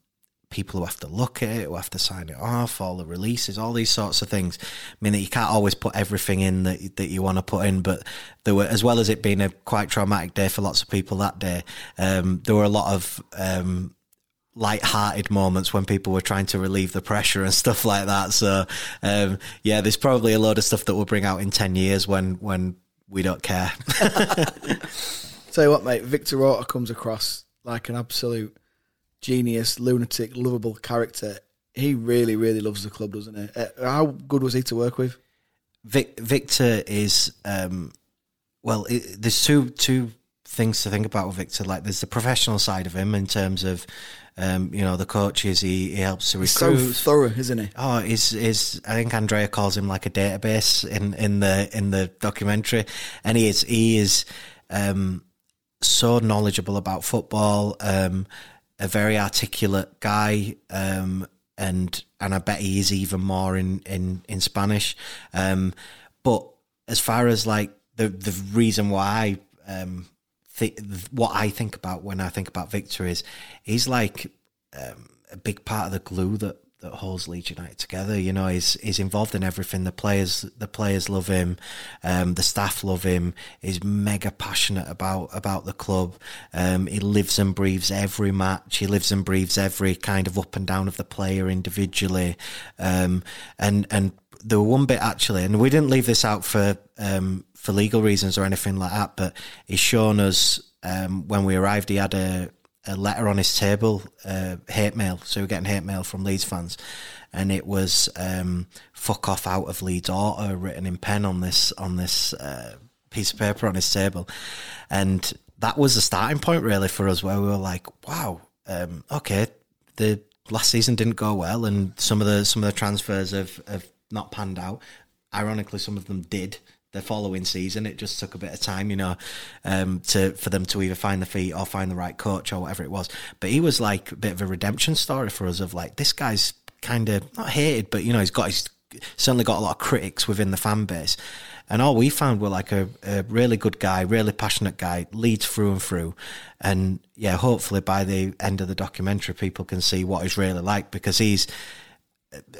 people who have to look at it, who have to sign it off, all the releases, all these sorts of things. I mean, that you can't always put everything in that that you want to put in. But there were, as well as it being a quite traumatic day for lots of people that day, um, there were a lot of um, light-hearted moments when people were trying to relieve the pressure and stuff like that. So, um, yeah, there's probably a load of stuff that we'll bring out in ten years when when we don't care. *laughs* Tell you what, mate, Victor Orta comes across like an absolute genius, lunatic, lovable character. He really, really loves the club, doesn't he? Uh, how good was he to work with? Vic, Victor is um, well. It, there's two two things to think about with Victor. Like there's the professional side of him in terms of um, you know the coaches he, he helps to He's so thorough, isn't he? Oh, is is I think Andrea calls him like a database in, in the in the documentary, and he is he is um, so knowledgeable about football, um, a very articulate guy, um, and and I bet he is even more in in in Spanish. Um, but as far as like the the reason why um, th- what I think about when I think about Victor is he's like um, a big part of the glue that that holds Leeds United together. You know, he's he's involved in everything. The players the players love him, um, the staff love him. He's mega passionate about about the club. Um, he lives and breathes every match. He lives and breathes every kind of up and down of the player individually. Um, and and there were one bit actually, and we didn't leave this out for um, for legal reasons or anything like that. But he's shown us um, when we arrived, he had a a letter on his table, uh, hate mail. So we we're getting hate mail from Leeds fans, and it was um, "fuck off out of Leeds Orta" written in pen on this on this uh, piece of paper on his table, and that was the starting point really for us, where we were like, "Wow, um, okay, the last season didn't go well, and some of the some of the transfers have have not panned out. Ironically, some of them did." The following season. It just took a bit of time, you know, um, to for them to either find the feet or find the right coach or whatever it was. But he was like a bit of a redemption story for us of like this guy's kind of not hated, but you know, he's got he's certainly got a lot of critics within the fan base. And all we found were like a, a really good guy, really passionate guy, Leeds through and through. And yeah, hopefully by the end of the documentary, people can see what he's really like because he's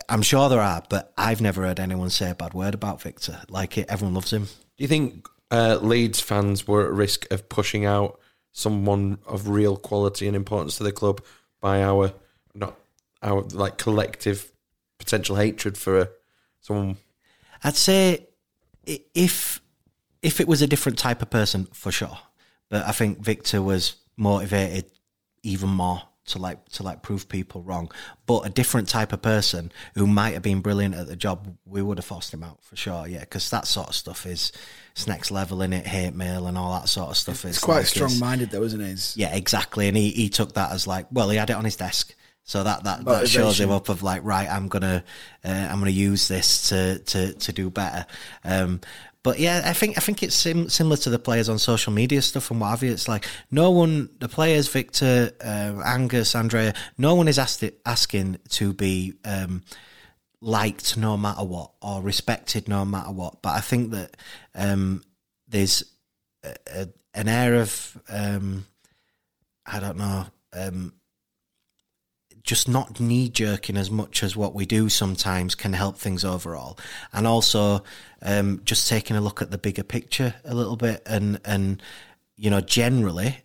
I'm sure there are, but I've never heard anyone say a bad word about Victor. Like it, everyone loves him. Do you think uh, Leeds fans were at risk of pushing out someone of real quality and importance to the club by our not our like collective potential hatred for uh, someone? I'd say if if it was a different type of person, for sure. But I think Victor was motivated even more to like to like prove people wrong. But a different type of person who might have been brilliant at the job, we would have forced him out for sure. Yeah, because that sort of stuff is it's next level in it, hate mail and all that sort of stuff. It's quite like strong minded, though, isn't it? Yeah, exactly. And he, he took that as like, well, he had it on his desk. So that, that, that shows him up of like, right, I'm gonna, uh, I'm gonna use this to, to, to do better. Um, but yeah, I think, I think it's sim- similar to the players on social media stuff and what have you. It's like no one, the players, Victor, uh, Angus, Andrea, no one is asked it, asking to be, um, liked no matter what or respected no matter what. But I think that, um, there's a, a, an air of, um, I don't know, um, just not knee jerking as much as what we do sometimes can help things overall, and also um, just taking a look at the bigger picture a little bit, and and you know generally.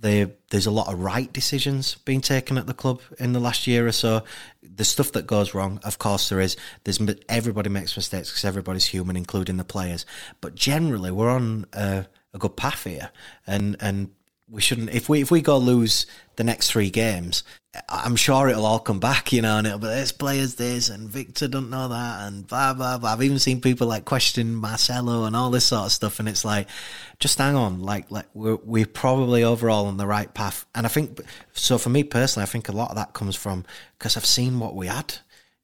There, there's a lot of right decisions being taken at the club in the last year or so. The stuff that goes wrong, of course, there is. There's everybody makes mistakes because everybody's human, including the players. But generally, we're on a, a good path here, and and we shouldn't if we if we go lose the next three games i'm sure it'll all come back you know and it'll be this players this and victor don't know that and blah blah blah. I've even seen people like questioning marcelo and all this sort of stuff and it's like just hang on like like we're, we're probably overall on the right path. And i think so for me personally i think a lot of that comes from because i've seen what we had.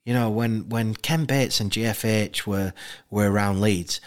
You know when when ken bates and gfh were were around leeds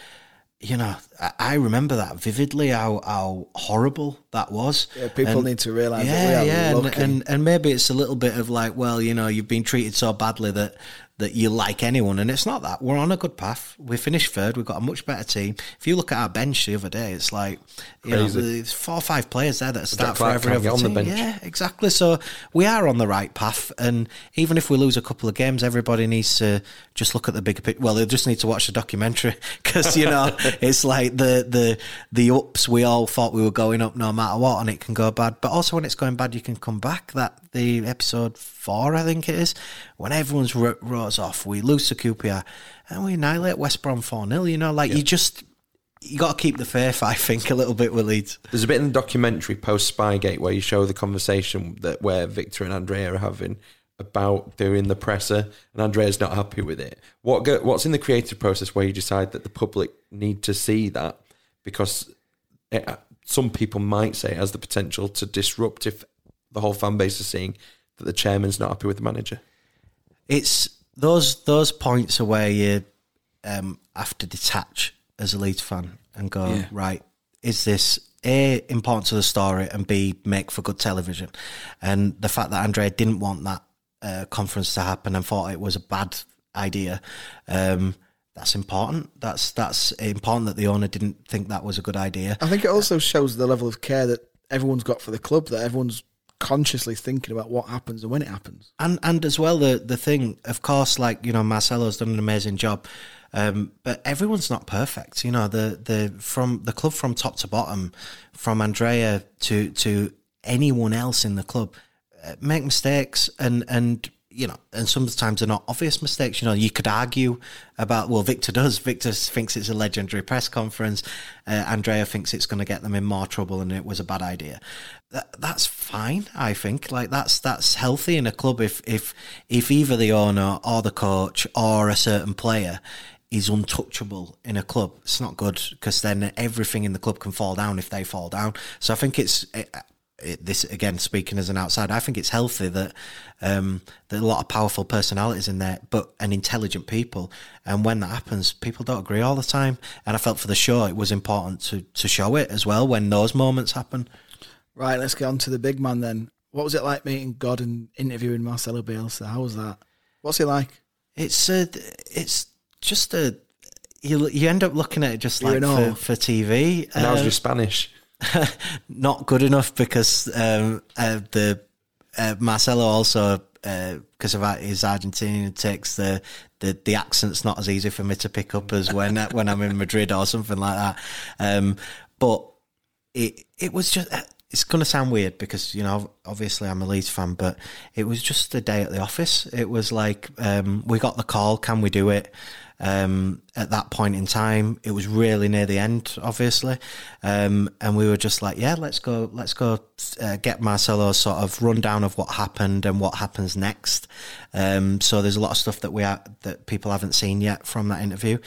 you know, I, remember that vividly. How how horrible that was. Yeah, people And- need to realise yeah, that we are yeah, and, and and maybe it's a little bit of like, well, you know, you've been treated so badly that that you like anyone, and it's not that. We're on a good path. We finished third. We've got a much better team. If you look at our bench the other day, it's like you know, there's four or five players there that start for every other get on the team. bench. Yeah, exactly. So we are on the right path, and even if we lose a couple of games, everybody needs to just look at the bigger picture. Well, they just need to watch the documentary *laughs* because you know *laughs* it's like the the the ups. We all thought we were going up no matter what, and it can go bad. But also when it's going bad, you can come back. That the episode four, I think it is, when everyone's rose off, we lose to QPR and we annihilate West Brom four 0 You know, like you just. You got to keep the faith, I think, a little bit with Leeds. There's a bit in the documentary post Spygate where you show the conversation that where Victor and Andrea are having about doing the presser, and Andrea's not happy with it. What go, what's in the creative process where you decide that the public need to see that because it, some people might say it has the potential to disrupt if the whole fan base is seeing that the chairman's not happy with the manager. it's those those points are where you um, have to detach as a Leeds fan and go right. Is this a important to the story and b make for good television? And the fact that Andrea didn't want that uh, conference to happen and thought it was a bad idea. Um, that's important. That's that's important that the owner didn't think that was a good idea. I think it also shows the level of care that everyone's got for the club, that everyone's consciously thinking about what happens and when it happens. and and as well the the thing of course like you know Marcelo's done an amazing job um, but everyone's not perfect you know the the from the club from top to bottom from Andrea to to anyone else in the club uh, make mistakes and and you know and sometimes they're not obvious mistakes. You know you could argue about well Victor does. *laughs* Victor thinks it's a legendary press conference. Uh, Andrea thinks it's going to get them in more trouble and it was a bad idea. That, that's fine I think. Like that's that's healthy in a club if if if either the owner or the coach or a certain player is untouchable in a club. It's not good because then everything in the club can fall down if they fall down. So I think it's it, it, this again speaking as an outsider, I think it's healthy that um, there are a lot of powerful personalities in there, but and intelligent people. And when that happens, people don't agree all the time. And I felt for the show it was important to to show it as well when those moments happen. Right, let's get on to the big man then. What was it like meeting God and interviewing Marcelo Bielsa? How was that? What's he like? It's a, it's just a you you end up looking at it just You're like in awe. for, for TV. And how's Uh, your Spanish? *laughs* not good enough because um, uh, the uh, Marcelo also because of his Argentinian takes the, the the accent's not as easy for me to pick up as when when I'm in Madrid or something like that. Um, but it it was just. It's going to sound weird because you know obviously I'm a Leeds fan, but it was just a day at the office. It was like um, we got the call, can we do it? Um, at that point in time. It was really near the end, obviously, um, and we were just like, "Yeah, let's go, let's go uh, get Marcelo's sort of rundown of what happened and what happens next." Um, so there's a lot of stuff that we that people haven't seen yet from that interview,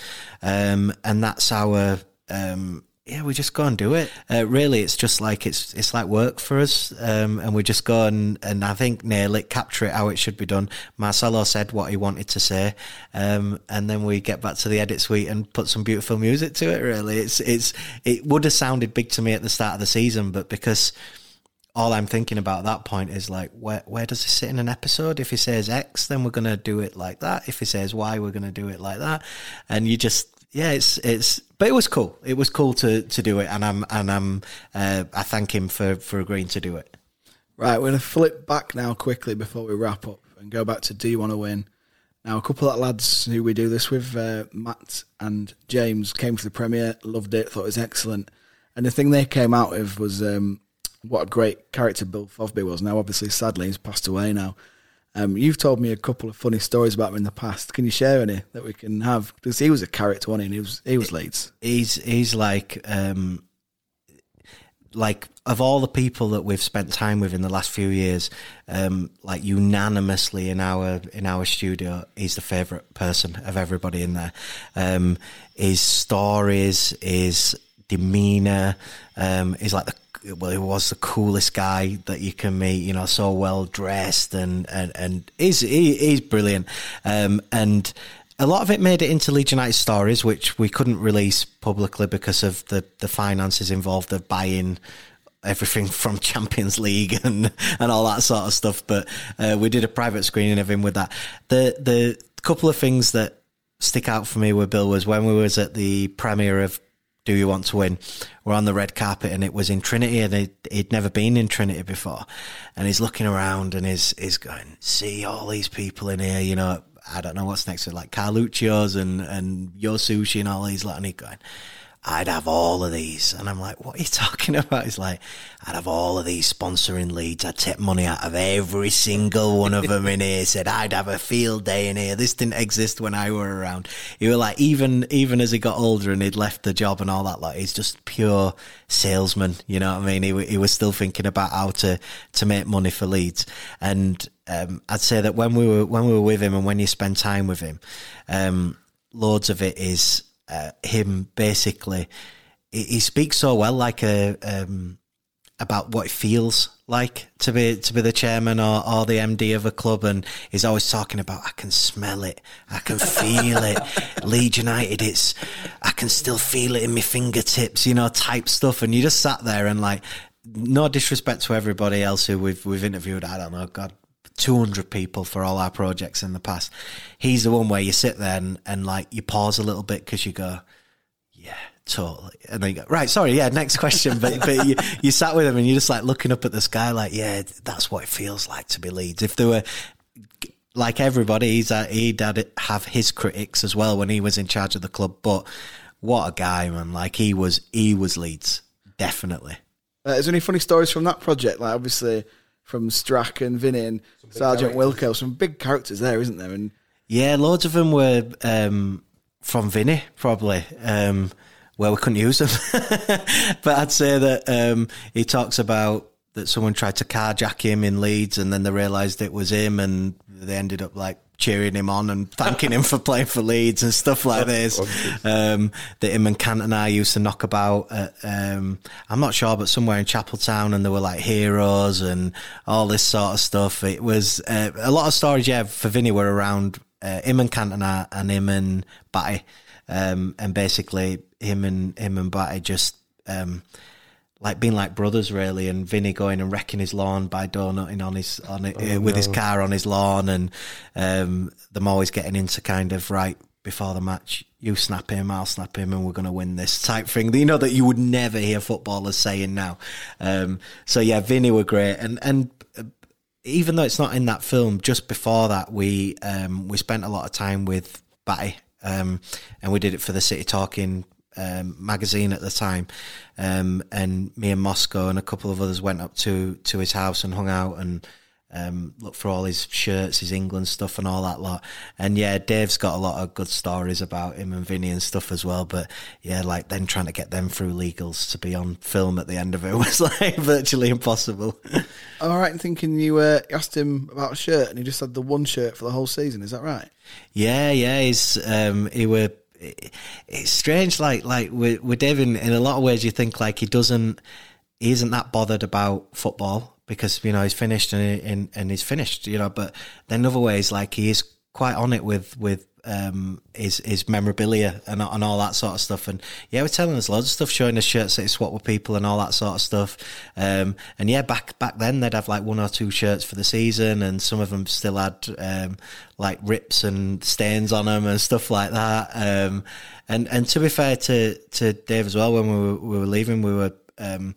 um, and that's our. Um, yeah, we just go and do it. Uh, really, it's just like it's it's like work for us, um, and we just go and, and I think nail it, capture it how it should be done. Marcelo said what he wanted to say, um, and then we get back to the edit suite and put some beautiful music to it. Really, it's it's it would have sounded big to me at the start of the season, but because all I'm thinking about at that point is like, where where does this sit in an episode? If he says X, then we're gonna do it like that. If he says Y, we're gonna do it like that. And you just, yeah, it's it's. But it was cool. It was cool to to do it, and I'm and I'm uh, I thank him for for agreeing to do it. Right, we're to flip back now quickly before we wrap up and go back to Do You Want to Win? Now, a couple of lads who we do this with, uh, Matt and James, came to the premiere, loved it, thought it was excellent. And the thing they came out with was um, what a great character Bill Fotherby was. Now, obviously, sadly, he's passed away now. Um, you've told me a couple of funny stories about him in the past. Can you share any that we can have? Because he was a character, wasn't he? And he was, he was Leeds. He's he's like um like of all the people that we've spent time with in the last few years, um, like unanimously in our in our studio, he's the favourite person of everybody in there. Um, his stories, his demeanour, um, is like the well, he was the coolest guy that you can meet. You know, so well dressed and and and he's he, he's brilliant. Um, and a lot of it made it into Leeds United stories, which we couldn't release publicly because of the, the finances involved of buying everything *laughs* from Champions League and and all that sort of stuff. But uh, we did a private screening of him with that. The the couple of things that stick out for me with Bill was when we was at the premiere of Do You Want to Win? We're on the red carpet and it was in Trinity and he'd, never been in Trinity before. And he's looking around and he's, he's going, see all these people in here, you know, I don't know what's next to like Carluccio's and, and Yo Sushi and all these lot. And he's going, I'd have all of these. And I'm like, what are you *laughs* talking about? He's like, I'd have all of these sponsoring Leeds. I'd take money out of every single one of them in here. He said, I'd have a field day in here. This didn't exist when I were around. He was like, even, even as he got older and he'd left the job and all that, like, he's just pure salesman. You know what I mean? He, he was still thinking about how to, to make money for Leeds. And, um, I'd say that when we were, when we were with him and when you spend time with him, um, loads of it is, uh, him basically. He, he, speaks so well like a um, about what it feels like to be to be the chairman or, or the MD of a club and he's always talking about I can smell it. I can feel it. *laughs* Leeds United it's I can still feel it in my fingertips you know type stuff. And you just sat there and like no disrespect to everybody else who we've we've interviewed. I don't know. God 200 people for all our projects in the past. He's the one where you sit there and, and like you pause a little bit because you go, yeah, totally. And then you go, right, sorry, yeah, next question. But, but you, you sat with him and you're just like looking up at the sky, like, yeah, that's what it feels like to be Leeds. If there were, like everybody, he's he'd had have his critics as well when he was in charge of the club. But what a guy, man! Like he was, he was Leeds, definitely. Uh, is there any funny stories from that project? Like obviously from Strack and Vinnie and Sergeant Wilko. Some big characters there, isn't there? And yeah, loads of them were um, from Vinnie, probably. Um, well, we couldn't use them, *laughs* but I'd say that um, he talks about that someone tried to carjack him in Leeds, and then they realised it was him, and they ended up like cheering him on and thanking him for playing for Leeds and stuff like this. Um, that him and Cantona used to knock about. At, um, I'm not sure, but somewhere in Chapeltown, and there were like heroes and all this sort of stuff. It was uh, a lot of stories. Yeah, for Vinnie were around uh, him and Cantona and him and Batty, um, and basically him and him and Batty just. Um, like being like brothers really, and Vinnie going and wrecking his lawn by donutting on his on it, oh, uh, with no. his car on his lawn, and um, them always getting into kind of right before the match. You snap him, I'll snap him, and we're going to win this type thing. You know that you would never hear footballers saying now. Um, so yeah, Vinnie were great, and and uh, even though it's not in that film, just before that we um, we spent a lot of time with Batty, um, and we did it for the City Talking um, magazine at the time, um, and me and Moscow and a couple of others went up to to his house and hung out and um, looked for all his shirts, his England stuff, and all that lot. And yeah, Dave's got a lot of good stories about him and Vinny and stuff as well. But yeah, like then trying to get them through legals to be on film at the end of it *laughs* was like virtually impossible. *laughs* All right, thinking you uh, asked him about a shirt, and he just had the one shirt for the whole season. Is that right? Yeah, yeah. He's um, he were Eh, it's strange. Like like with with Devin, in a lot of ways, you think like he doesn't, he isn't that bothered about football because you know he's finished and and, and he's finished. You know, but then other ways, like he is quite on it with with um, his his memorabilia and and all that sort of stuff. And yeah, we're telling us loads of stuff, showing us shirts that he swapped with people and all that sort of stuff. Um, and yeah, back back then they'd have like one or two shirts for the season, and some of them still had um, like rips and stains on them and stuff like that. Um, and and to be fair to to Dave as well, when we were, we were leaving, we were um,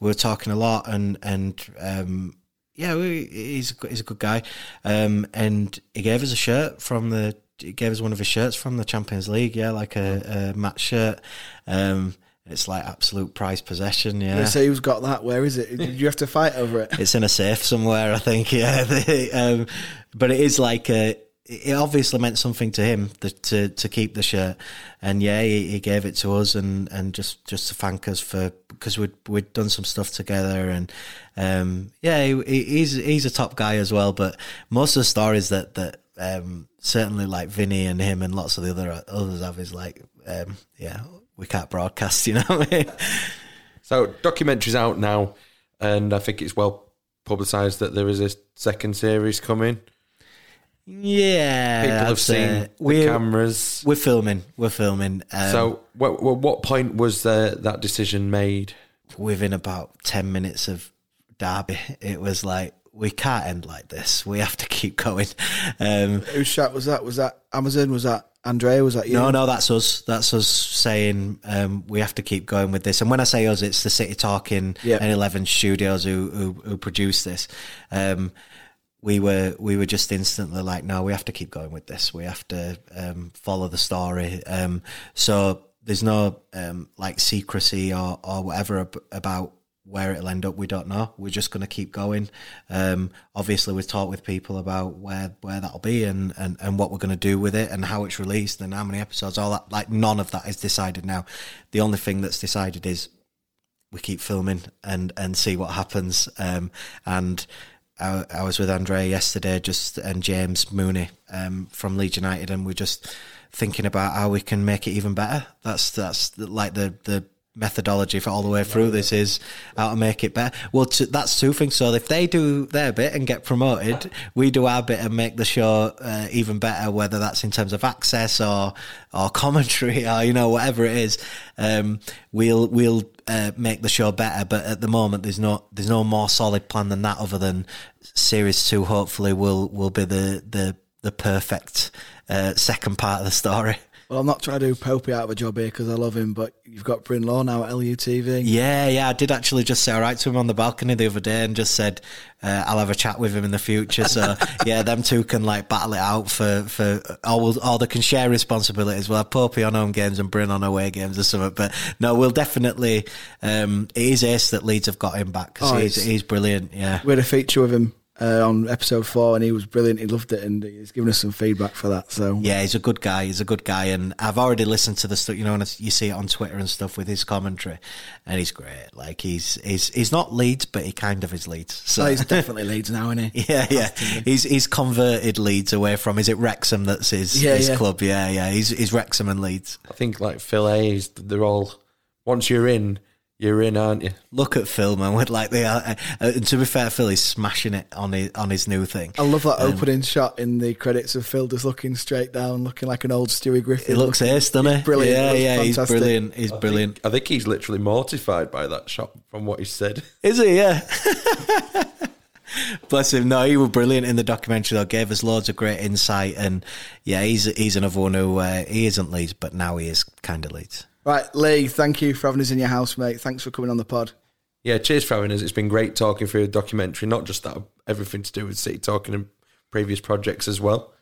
we were talking a lot and and um, yeah, we, he's he's a good guy, um, and he gave us a shirt from the he gave us one of his shirts from the Champions League, yeah, like a, a match shirt. Um, it's like absolute prized possession, yeah. So who's got that? Where is it? Did *laughs* you have to fight over it? It's in a safe somewhere, I think. Yeah, *laughs* um, but it is like a, it obviously meant something to him the, to to keep the shirt, and yeah, he, he, gave it to us and, and just, just to thank us for because we'd we'd done some stuff together, and um, yeah, he, he's he's a top guy as well. But most of the stories that that um, certainly like Vinnie and him and lots of the other others have is like, um, yeah, we can't broadcast, *laughs* you know. What I mean? So documentary's out now, and I think it's well publicised that there is a second series coming. Yeah, people have seen the we're, cameras. We're filming. We're filming. Um, so, what, what point was the, that decision made? within about 10 minutes of Derby, it was like, we can't end like this. We have to keep going. Um, Whose shot was that? Was that Amazon? Was that Andrea? Was that you? no, no, that's us. That's us saying um, we have to keep going with this. And when I say us, it's the City Talking Yeah. and Eleven Studios who who, who produced this. Um, we were we were just instantly like, no, we have to keep going with this. We have to um, follow the story. Um, so there's no um, like secrecy or or whatever ab- about where it'll end up. We don't know. We're just going to keep going. Um, obviously, we've talked with people about where where that'll be and, and, and what we're going to do with it and how it's released and how many episodes. All that like none of that is decided now. The only thing that's decided is we keep filming and and see what happens. Um, and I, I was with Andrea yesterday, just and James Mooney um, from Leeds United, and we're just thinking about how we can make it even better. That's that's like the the methodology for all the way through this is how to make it better. Well, that's two things. So if they do their bit and get promoted, we do our bit and make the show uh, even better. Whether that's in terms of access or or *laughs* commentary or you know whatever it is, um, we'll we'll uh, make the show better. But at the moment, there's no there's no more solid plan than that. Other than series two, hopefully will will be the the the perfect uh, second part of the story. *laughs* Well, I'm not trying to do Popey out of a job here because I love him, but you've got Bryn Law now at LUTV. Yeah, yeah, I did actually just say all right to him on the balcony the other day and just said uh, I'll have a chat with him in the future. So *laughs* yeah, them two can like battle it out for for or, we'll, or they can share responsibilities. We'll have Popey on home games and Bryn on away games or something. But no, we'll definitely. Um, it is Ace that Leeds have got him back because Oh, he's, he's brilliant. Yeah. We had a feature with him uh, on episode four, and he was brilliant. He loved it, and he's given us some feedback for that. So Yeah, he's a good guy. He's a good guy, and I've already listened to the stuff. You know, and you see it on Twitter and stuff with his commentary, and he's great. Like he's he's he's not Leeds, but he kind of is Leeds. So so he's definitely Leeds now, isn't he? *laughs* Yeah, yeah. He's he's converted Leeds away from. Is it Wrexham that's his Yeah, his yeah. club? Yeah, yeah. He's he's Wrexham and Leeds. I think like Phil Hayes, they're all, once you're in, you're in, aren't you? Look at Phil, man. With like the uh, uh, and to be fair, Phil is smashing it on his on his new thing. I love that opening shot in the credits of Phil just looking straight down, looking like an old Stewie Griffin. It looks looking- ace, doesn't it? brilliant. It Yeah, looks yeah. He's brilliant. He's brilliant. I think he's literally mortified by that shot from what he said. *laughs* Is he? Yeah. *laughs* Bless him. No, he was brilliant in the documentary. Though, gave us loads of great insight, and yeah, he's he's another one who uh, he isn't Leeds, but now he is kind of Leeds. Right, Lee, thank you for having us in your house, mate. Thanks for coming on the pod. Yeah, cheers for having us. It's been great talking through the documentary, not just that, everything to do with City Talking and previous projects as well.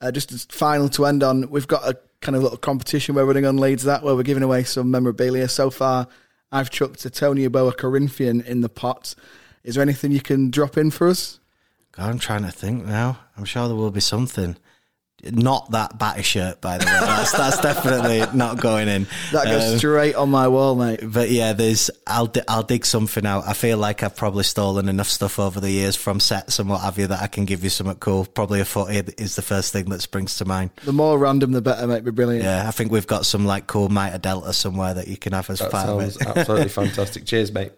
Uh, just as final to end on, we've got a kind of little competition we're running on Leeds that where we're giving away some memorabilia. So far, I've chucked a Tony Yeboah Corinthian in the pot. Is there anything you can drop in for us? God, I'm trying to think now. I'm sure there will be something. Not that batty shirt, by the way. That's, that's definitely not going in. That goes Um, straight on my wall, mate. but yeah, there's. I'll di- I'll dig something out. I feel like I've probably stolen enough stuff over the years from sets and what have you that I can give you something cool. Probably a footy is the first thing that springs to mind. The more random, the better, mate. Be brilliant. Yeah, I think we've got some like cool Mitre Delta somewhere that you can have as That part of it. absolutely *laughs* fantastic. Cheers, mate.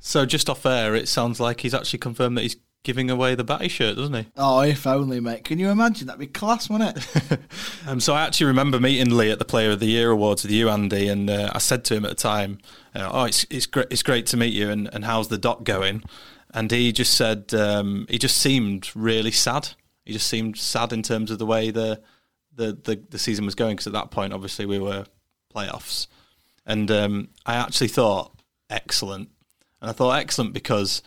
So just off air, it sounds like he's actually confirmed that he's giving away the Batty shirt, doesn't he? Oh, if only, mate. Can you imagine? That'd be class, wouldn't it? *laughs* Um, so I actually remember meeting Lee at the Player of the Year awards with you, Andy, and uh, I said to him at the time, uh, "Oh, it's it's great, it's great to meet you, and, and how's the doc going?" And he just said um, he just seemed really sad. He just seemed sad in terms of the way the the the, the season was going because at that point, obviously, we were playoffs, and um, I actually thought excellent, and I thought excellent because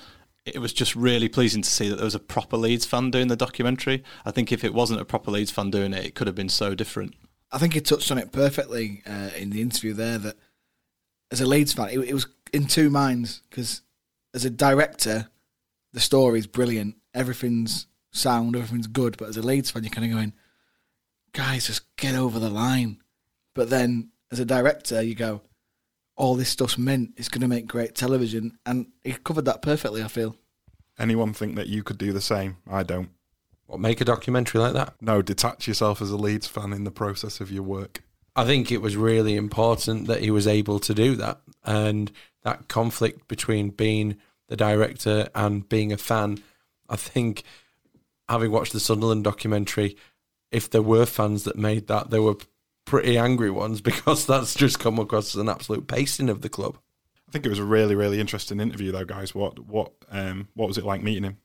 it was just really pleasing to see that there was a proper Leeds fan doing the documentary. I think if it wasn't a proper Leeds fan doing it, it could have been so different. I think he touched on it perfectly uh, in the interview there. That as a Leeds fan, it, it was in two minds because as a director, the story's brilliant, everything's sound, everything's good. But as a Leeds fan, you're kind of going, guys, just get over the line. But then as a director, you go, all this stuff's meant it's going to make great television, and he covered that perfectly. I feel. Anyone think that you could do the same? I don't. What, make a documentary like that? No, detach yourself as a Leeds fan in the process of your work. I think it was really important that he was able to do that. And that conflict between being the director and being a fan. I think having watched the Sunderland documentary, if there were fans that made that, they were pretty angry ones *laughs* because that's just come across as an absolute pasting of the club. I think it was a really, really interesting interview, though, guys. What, what, um, what was it like meeting him?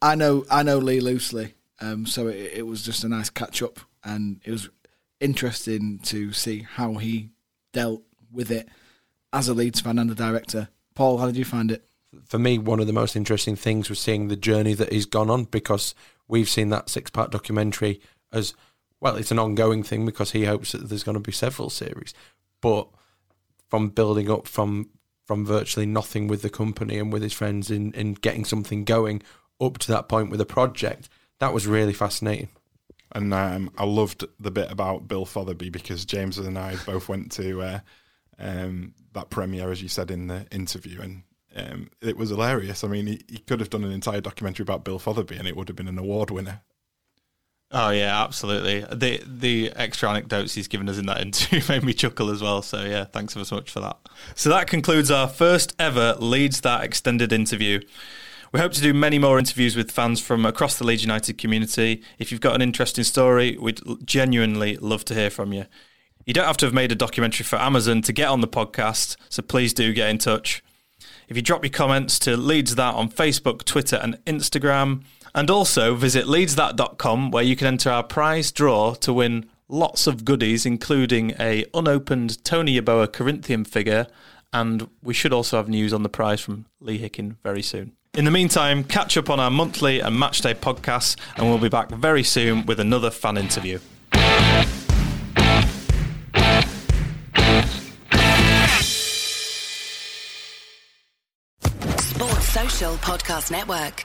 I know I know Lee loosely, um, so it, it was just a nice catch up, and it was interesting to see how he dealt with it as a Leeds fan and a director. Paul, how did you find it? For me, one of the most interesting things was seeing the journey that he's gone on because we've seen that six part documentary as well. It's an ongoing thing because he hopes that there's going to be several series, but from building up from from virtually nothing with the company and with his friends in, in getting something going up to that point with a project, that was really fascinating. And um, I loved the bit about Bill Fotherby because James and I both went to uh, um, that premiere, as you said in the interview, and um, it was hilarious. I mean, he, he, could have done an entire documentary about Bill Fotherby, and it would have been an award winner. Oh yeah, absolutely. The the extra anecdotes he's given us in that *laughs* interview made me chuckle as well. So yeah, thanks so much for that. So that concludes our first ever Leeds That extended interview. We hope to do many more interviews with fans from across the Leeds United community. If you've got an interesting story, we'd genuinely love to hear from you. You don't have to have made a documentary for Amazon to get on the podcast, so please do get in touch. If you drop your comments to Leeds That on Facebook, Twitter, and Instagram, and also visit leedsthat.com where you can enter our prize draw to win lots of goodies, including a unopened Tony Yeboah Corinthian figure, and we should also have news on the prize from Lee Hickin very soon. In the meantime, catch up on our monthly and matchday podcasts, and we'll be back very soon with another fan interview. Sports Social Podcast Network.